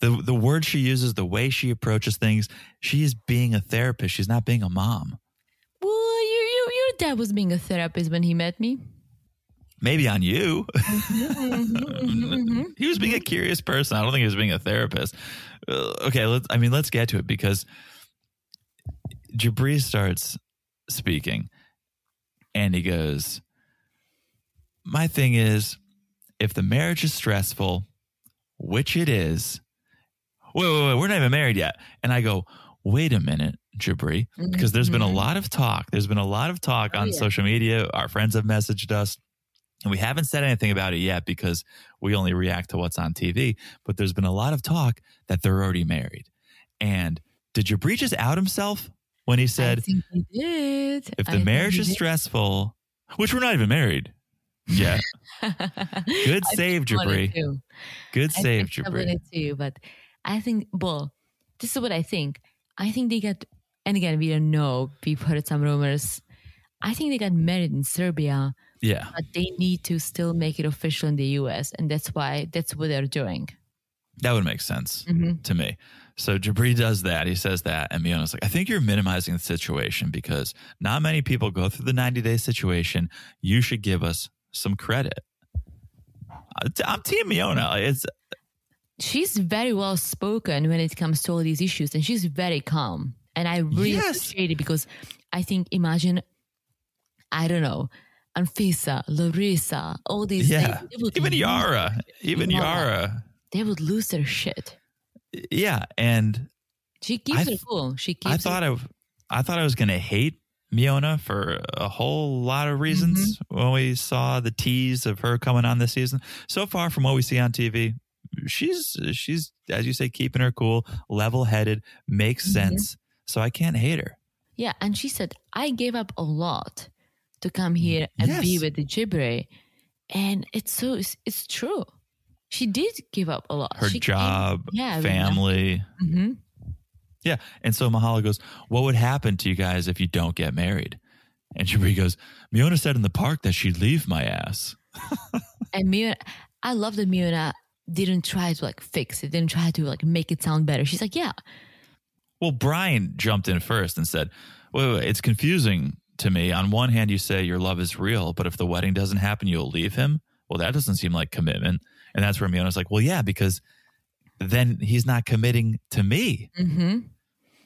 The the word she uses, the way she approaches things, she is being a therapist. She's not being a mom. Well, you, you, your dad was being a therapist when he met me. Maybe on you. Mm-hmm, [LAUGHS] he was being a curious person. I don't think he was being a therapist. Uh, okay, let's. I mean, let's get to it because Jibri starts speaking, and he goes, "My thing is, if the marriage is stressful, which it is, wait, wait, wait, we're not even married yet." And I go, "Wait a minute." Jibri, because there's been a mm-hmm. lot of talk. There's been a lot of talk Oh, on yeah. social media. Our friends have messaged us. And we haven't said anything about it yet because we only react to what's on TV. But there's been a lot of talk that they're already married. And did Jibri just out himself when he I said, think he did. if the think marriage is stressful, which we're not even married yet. Good save, picked up on it Jibri. Good I save, picked up on Jibri. it too, but I think, well, this is what I think. I think they got, and again, we don't know. We've heard some rumors. I think they got married in Serbia, Yeah. but they need to still make it official in the US. And that's why, that's what they're doing. That would make sense Mhm. to me. So Jibri does that. He says that. And Miona's like, I think you're minimizing the situation because not many people go through the 90 day situation. You should give us some credit. Uh, I- I'm Team Miona. It's She's very well spoken when it comes to all these issues, and she's very calm. And I really Yes. appreciate it because I think, imagine, I don't know, Anfisa, Larissa, all these. Yeah. they, they Even Yara. Even Yara. They would lose their shit. Yeah. And She keeps I it cool. She keeps I it I, I thought I was going to hate Miona for a whole lot of reasons Mm-hmm. when we saw the tease of her coming on this season. So far from what we see on TV, she's she's as you say keeping her cool, level-headed, makes Mm-hmm. sense. So I can't hate her. Yeah, and she said, I gave up a lot to come here and be with the Jibri. And it's so, it's, it's true. She did give up a lot. Her She came- job, yeah, family. hmm Yeah. And so Mahala goes, What would happen to you guys if you don't get married? And Jibri goes, Miona said in the park that she'd leave my ass. [LAUGHS] And Miona, I love that Miona didn't try to like fix it, didn't try to like make it sound better. She's like, yeah, Well, Brian jumped in first and said, wait, wait, it's confusing to me. On one hand, you say your love is real, but if the wedding doesn't happen, you'll leave him. Well, that doesn't seem like commitment. And that's where Miona's like, well, yeah, because then he's not committing to me. hmm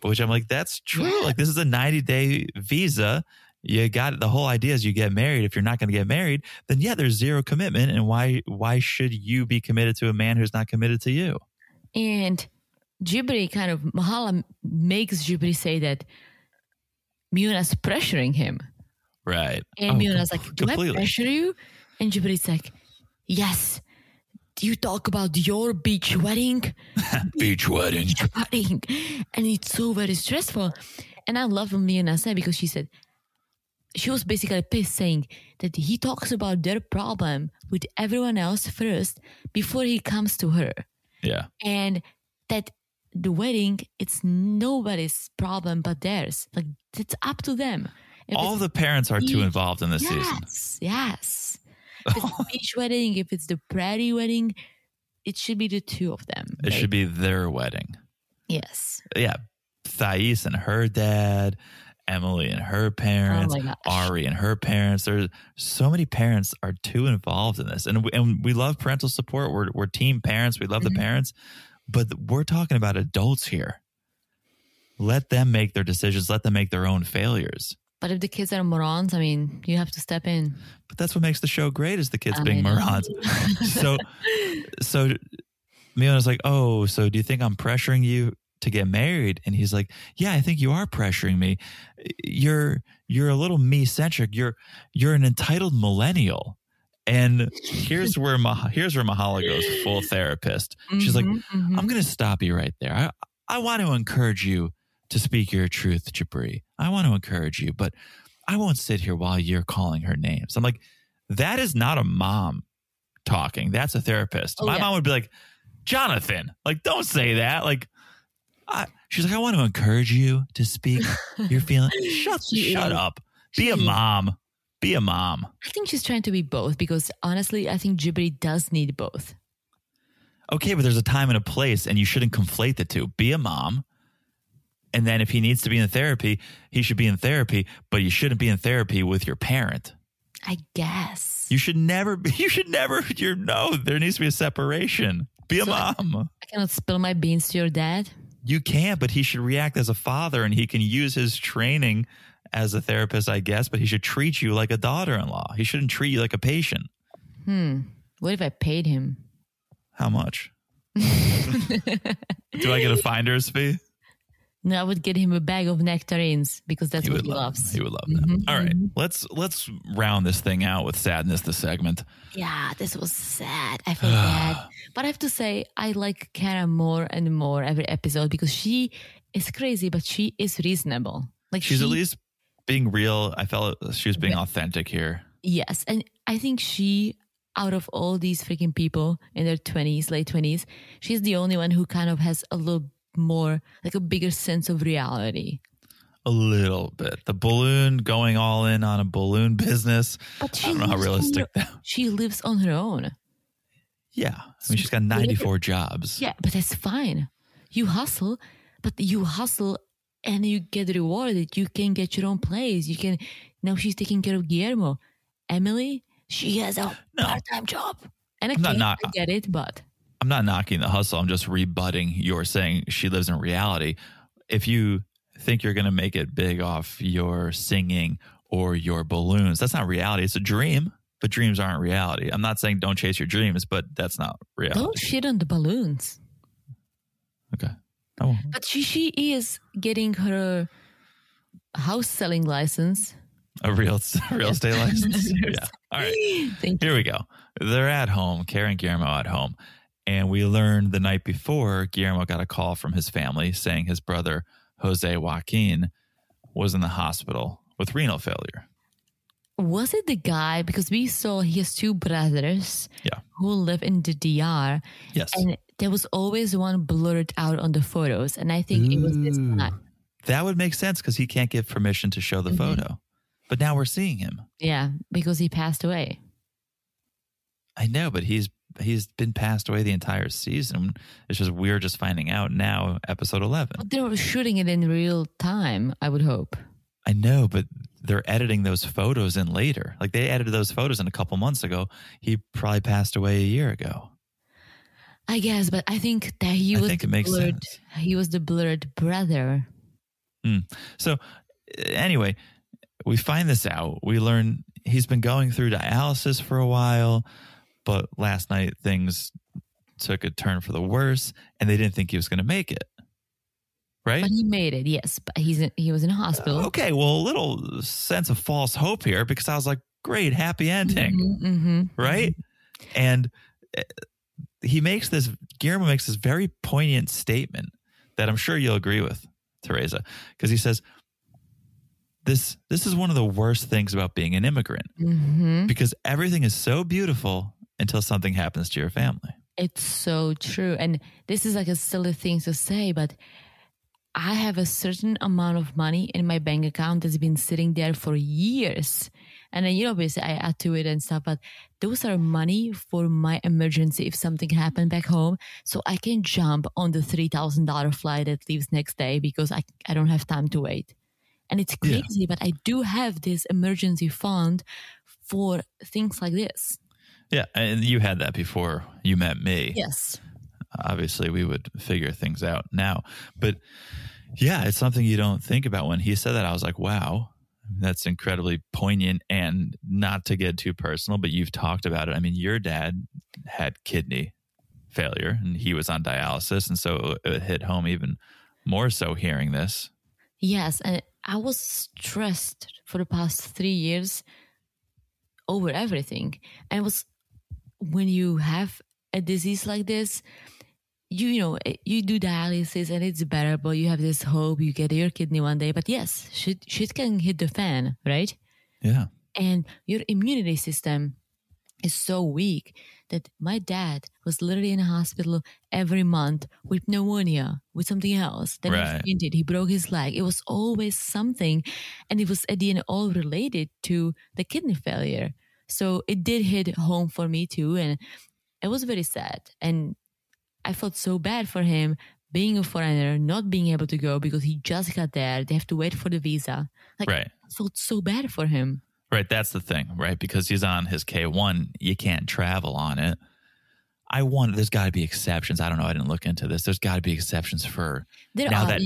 Which I'm like, that's true. Yeah. Like, this is a 90 day visa. You got it. the whole idea is you get married. If you're not going to get married, then yeah, there's zero commitment. And why why should you be committed to a man who's not committed to you? And Jibri kind of, Mahala makes Jibri say that Miona's pressuring him. Right. And Oh, Miona's com- like, Do I pressure you? And Jibri's like, Yes. You talk about your beach wedding? [LAUGHS] Beach wedding. Beach wedding. And it's so very stressful. And I love what Miona said because she said, she was basically pissed saying that he talks about their problem with everyone else first before he comes to her. Yeah. And that the wedding, it's nobody's problem but theirs. Like, it's up to them. If All the parents are too involved in this season. yes, Yes. If it's the beach [LAUGHS] wedding, if it's the prairie wedding, it should be the two of them. It should be their wedding. Yes. Yeah. Thaís and her dad, Emily and her parents, Oh. Ari and her parents. There's so many parents are too involved in this. And we, and we love parental support. We're, we're team parents. We love Mm-hmm. the parents, but we're talking about adults here. Let them make their decisions. Let them make their own failures. But if the kids are morons, I mean, you have to step in. But that's what makes the show great is the kids I being morons. [LAUGHS] so, so Miona's like, oh, so do you think I'm pressuring you to get married? And he's like, yeah, I think you are pressuring me. You're you're a little me centric. You're you're an entitled millennial. And here's where Mah- here's where Mahala goes full therapist. She's like, Mhm, mhm. I'm going to stop you right there. I, I want to encourage you to speak your truth, Jibri. I want to encourage you, but I won't sit here while you're calling her names. I'm like, that is not a mom talking. That's a therapist. Oh, My yeah. mom would be like, Jonathan, like, don't say that. Like, I, she's like, I want to encourage you to speak [LAUGHS] your feelings. Shut, shut up. Be a mom. Be a mom. I think she's trying to be both because honestly, I think Jibri does need both. Okay, but there's a time and a place, and you shouldn't conflate the two. Be a mom. And then if he needs to be in therapy, he should be in therapy, but you shouldn't be in therapy with your parent. I guess. You should never be, [LAUGHS] you should never, you're no, there needs to be a separation. Be a So I- mom. I cannot spill my beans to your dad. You can't, but he should react as a father and he can use his training as a therapist, I guess, but he should treat you like a daughter in law. He shouldn't treat you like a patient. Hmm. What if I paid him? How much? [LAUGHS] Do I get a finder's fee? No, I would get him a bag of nectarines because that's he what he love. loves. He would love mm-hmm, that. All right, mm-hmm. let's let's round this thing out with sadness. The segment. Yeah, this was sad. I feel ah. bad. But I have to say, I like Kara more and more every episode because she is crazy, but she is reasonable. Like She's she, at least being real. I felt she was being Yeah. authentic here. Yes. And I think she, out of all these freaking people in their 20s, late 20s, she's the only one who kind of has a little more, like a bigger sense of reality. A little bit. The balloon going all in on a balloon business. But I she don't know how realistic her- that. She lives on her own. Yeah, I mean she's got ninety four jobs. Yeah, but that's fine. You hustle, but you hustle and you get rewarded. You can get your own place. You can. Now she's taking care of Guillermo. Emily, she has a No. part time job. And I'm not okay, knock- I get it, but I'm not knocking the hustle. I'm just rebutting your saying she lives in reality. If you think you're going to make it big off your singing or your balloons. That's not reality. It's a dream, but dreams aren't reality. I'm not saying don't chase your dreams, but that's not reality. Don't shit on the balloons. Okay. Oh, But she, she is getting her house selling license. a real [LAUGHS] real estate [LAUGHS] license. yeah. All right. Thank you. Here we go. They're at home, Kara and Guillermo at home. And we learned the night before, Guillermo got a call from his family saying his brother, Jose Joaquin, was in the hospital with renal failure. Was it the guy? Because we saw he has two brothers Yeah. who live in the DR. Yes. And there was always one blurred out on the photos. And I think it was this Ooh. guy. That would make sense because he can't give permission to show the mm-hmm. photo. But now we're seeing him. Yeah, because he passed away. I know, but he's he's been passed away the entire season. It's just we're just finding out now, episode eleven. But they were shooting it in real time, I would hope. I know, but they're editing those photos in later. Like they edited those photos in a couple months ago. He probably passed away a year ago. I guess, but I think that he I was the blurred, sense. he was the blurred brother. So, uh, anyway, we find this out. We learn he's been going through dialysis for a while, but last night things took a turn for the worse, and they didn't think he was going to make it. Right? But he made it, yes. But he's in, he was in a hospital. Okay, well, a little sense of false hope here because I was like, great, happy ending, hmm right? And uh, he makes this, Guillermo makes this very poignant statement that I'm sure you'll agree with, Teresa, because he says, this this is one of the worst things about being an immigrant hmm because everything is so beautiful until something happens to your family. It's so true. And this is like a silly thing to say, but I have a certain amount of money in my bank account that's been sitting there for years. And then, you know, obviously I add to it and stuff, but those are money for my emergency if something happened back home. So I can jump on the $3,000 flight that leaves next day because I, I don't have time to wait. And it's Yeah. crazy, but I do have this emergency fund for things like this. Yeah, and you had that before you met me. Yes. obviously we would figure things out now. But yeah, it's something you don't think about. When he said that, I was like, wow, that's incredibly poignant. And not to get too personal, but you've talked about it. I mean, your dad had kidney failure and he was on dialysis. And so it hit home even more so hearing this. Yes, and I was stressed for the past three years over everything. And it was when you have a disease like this, you, you know, eh, you do dialysis and it's better, but you have this hope you get your kidney one day. But yes, shit, shit can hit the fan, right? Yeah. and your immunity system is so weak that my dad was literally in a hospital every month with pneumonia, with something else. Then Right. he fainted, he broke his leg. It was always something, and it was at the end all related to the kidney failure. So it did hit home for me too, and it was very sad. And I felt so bad for him being a foreigner, not being able to go because he just got there. They have to wait for the visa. Like, Right. I felt so bad for him. Right. That's the thing, right? Because he's on his K1, you can't travel on it. I want, there's got to be exceptions. I don't know. I didn't look into this. There's got to be exceptions for There Now are. that-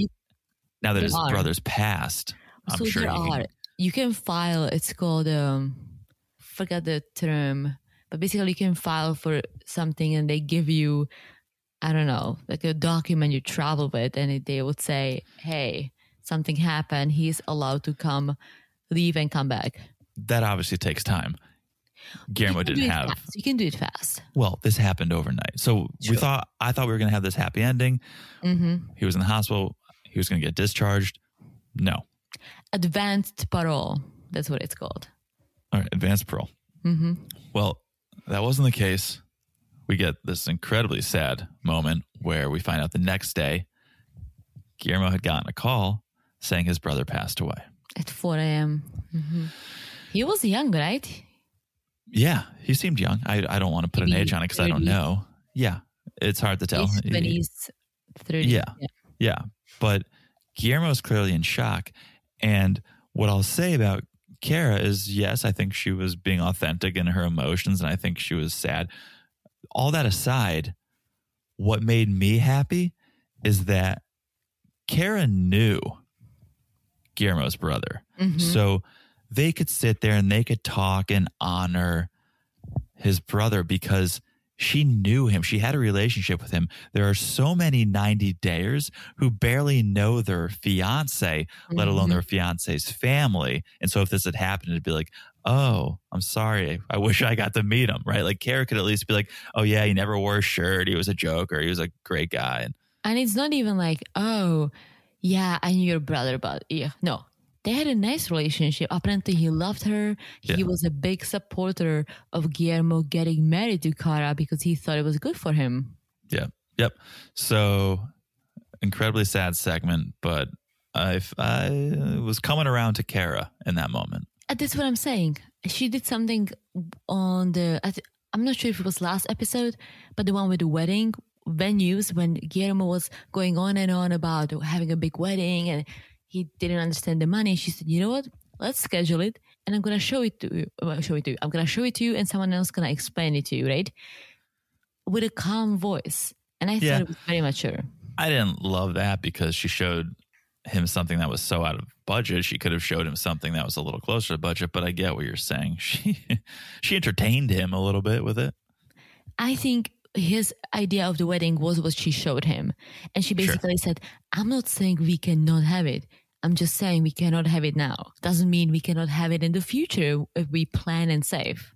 now that There his are. brother's passed. I'm so sure there you can- You can file. It's called. Um, forgot the term, but basically you can file for something, and they give you, I don't know, like a document you travel with, and it, they would say, "Hey, something happened. He's allowed to come, leave, and come back." that obviously takes time. Guillermo You can do didn't have. fast. You can do it fast. Well, this happened overnight. So we thought I thought we were going to have this happy ending. hmm He was in the hospital. He was going to get discharged. No. Advanced parole. That's what it's called. All right, advanced parole. hmm Well, that wasn't the case. We get this incredibly sad moment where we find out the next day Guillermo had gotten a call saying his brother passed away. At 4 a.m. hmm He was young, right? Yeah, he seemed young. I, I don't want to put an age on it because I don't know. Yeah, it's hard to tell. His 20s, 30s. Yeah. Yeah. But Guillermo's clearly in shock. And what I'll say about Kara is yes, I think she was being authentic in her emotions and I think she was sad. All that aside, what made me happy is that Kara knew Guillermo's brother. Mhm. So they could sit there and they could talk and honor his brother because she knew him. She had a relationship with him. There are so many 90 dayers who barely know their fiance, let alone mm-hmm. their fiance's family. And so if this had happened, it'd be like, oh, I'm sorry. I wish I got to meet him, right? Like Kara could at least be like, oh, yeah, he never wore a shirt. He was a joker. He was a great guy. And And it's not even like, oh, yeah, I knew your brother, but yeah, no. They had a nice relationship. Apparently, he loved her. He Yeah. was a big supporter of Guillermo getting married to Kara because he thought it was good for him. yeah, yep. So incredibly sad segment, but I, I was coming around to Kara in that moment. And that's what I'm saying. She did something on the. I th- I'm not sure if it was last episode, but the one with the wedding venues when Guillermo was going on and on about having a big wedding and he didn't understand the money. She said, "You know what? Let's schedule it, and I'm gonna show it to you. Uh, well, show it to you. I'm gonna show it to you, and someone else gonna explain it to you, right? With a calm voice." And I Yeah. thought it was very mature. I didn't love that because she showed him something that was so out of budget. She could have showed him something that was a little closer to budget, but I get what you're saying. [LAUGHS] She she entertained him a little bit with it. I think his idea of the wedding was what she showed him. And she Sure. basically said, I'm not saying we cannot have it. I'm just saying we cannot have it now. Doesn't mean we cannot have it in the future if we plan and save.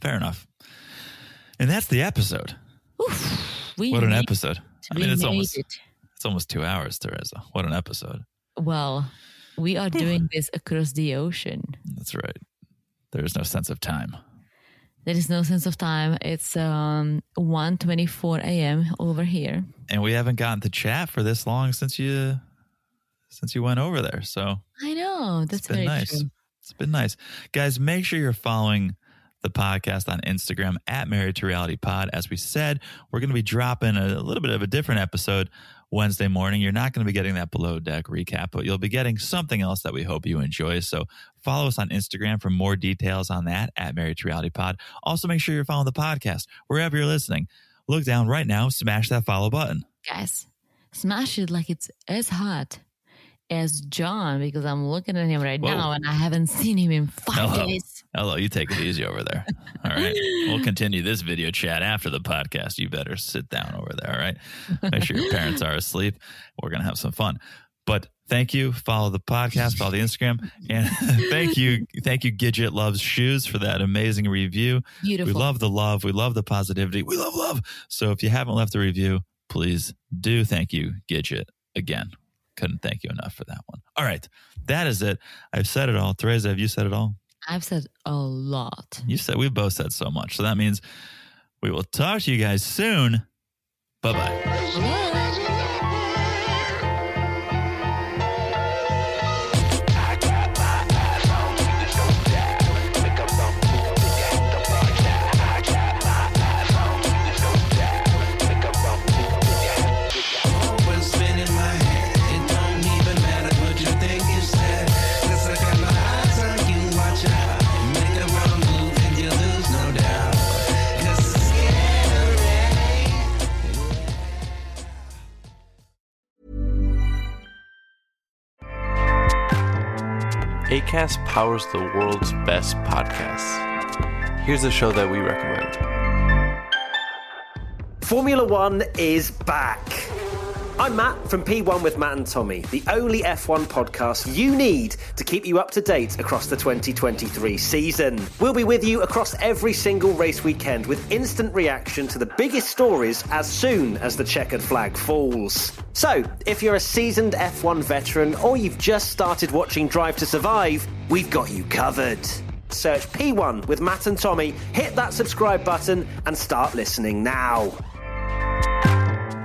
Fair enough. And that's the episode. We What an episode. I we mean, it's almost it. it's almost two hours, Teresa. What an episode. Well, we are doing this across the ocean. That's right. There's no sense of time. There is no sense of time. It's um 1.24 a.m. over here. And we haven't gotten to chat for this long since you since you went over there. So I know. That's it's been nice. true. It's been nice. Guys, make sure you're following the podcast on Instagram at Married to Reality Pod. As we said, we're going to be dropping a little bit of a different episode Wednesday morning. You're not going to be getting that below deck recap, but you'll be getting something else that we hope you enjoy. So follow us on Instagram for more details on that at Married to Reality Pod. Also, make sure you're following the podcast wherever you're listening. Look down right now, smash that follow button. guys, smash it like it's as hot as John because I'm looking at him right Whoa. now and I haven't seen him in five Hello. days. Hello, you take it easy over there. All right. We'll continue this video chat after the podcast. You better sit down over there. All right. Make sure your parents are asleep. We're going to have some fun. But thank you. Follow the podcast, follow the Instagram. And [LAUGHS] thank you. Thank you, Gidget Loves Shoes, for that amazing review. Beautiful. We love the love. We love the positivity. We love love. So if you haven't left a review, please do. Thank you, Gidget. Again, couldn't thank you enough for that one. All right. That is it. I've said it all. Teresa, have you said it all? I've said a lot. You said we've both said so much. So that means we will talk to you guys soon. Bye bye. ACAST powers the world's best podcasts. Here's a show that we recommend. Formula One is back. I'm Matt from P1 with Matt and Tommy, the only F1 podcast you need to keep you up to date across the 2023 season. We'll be with you across every single race weekend with instant reaction to the biggest stories as soon as the checkered flag falls. So, if you're a seasoned F1 veteran or you've just started watching Drive to Survive, we've got you covered. Search P1 with Matt and Tommy, hit that subscribe button, and start listening now.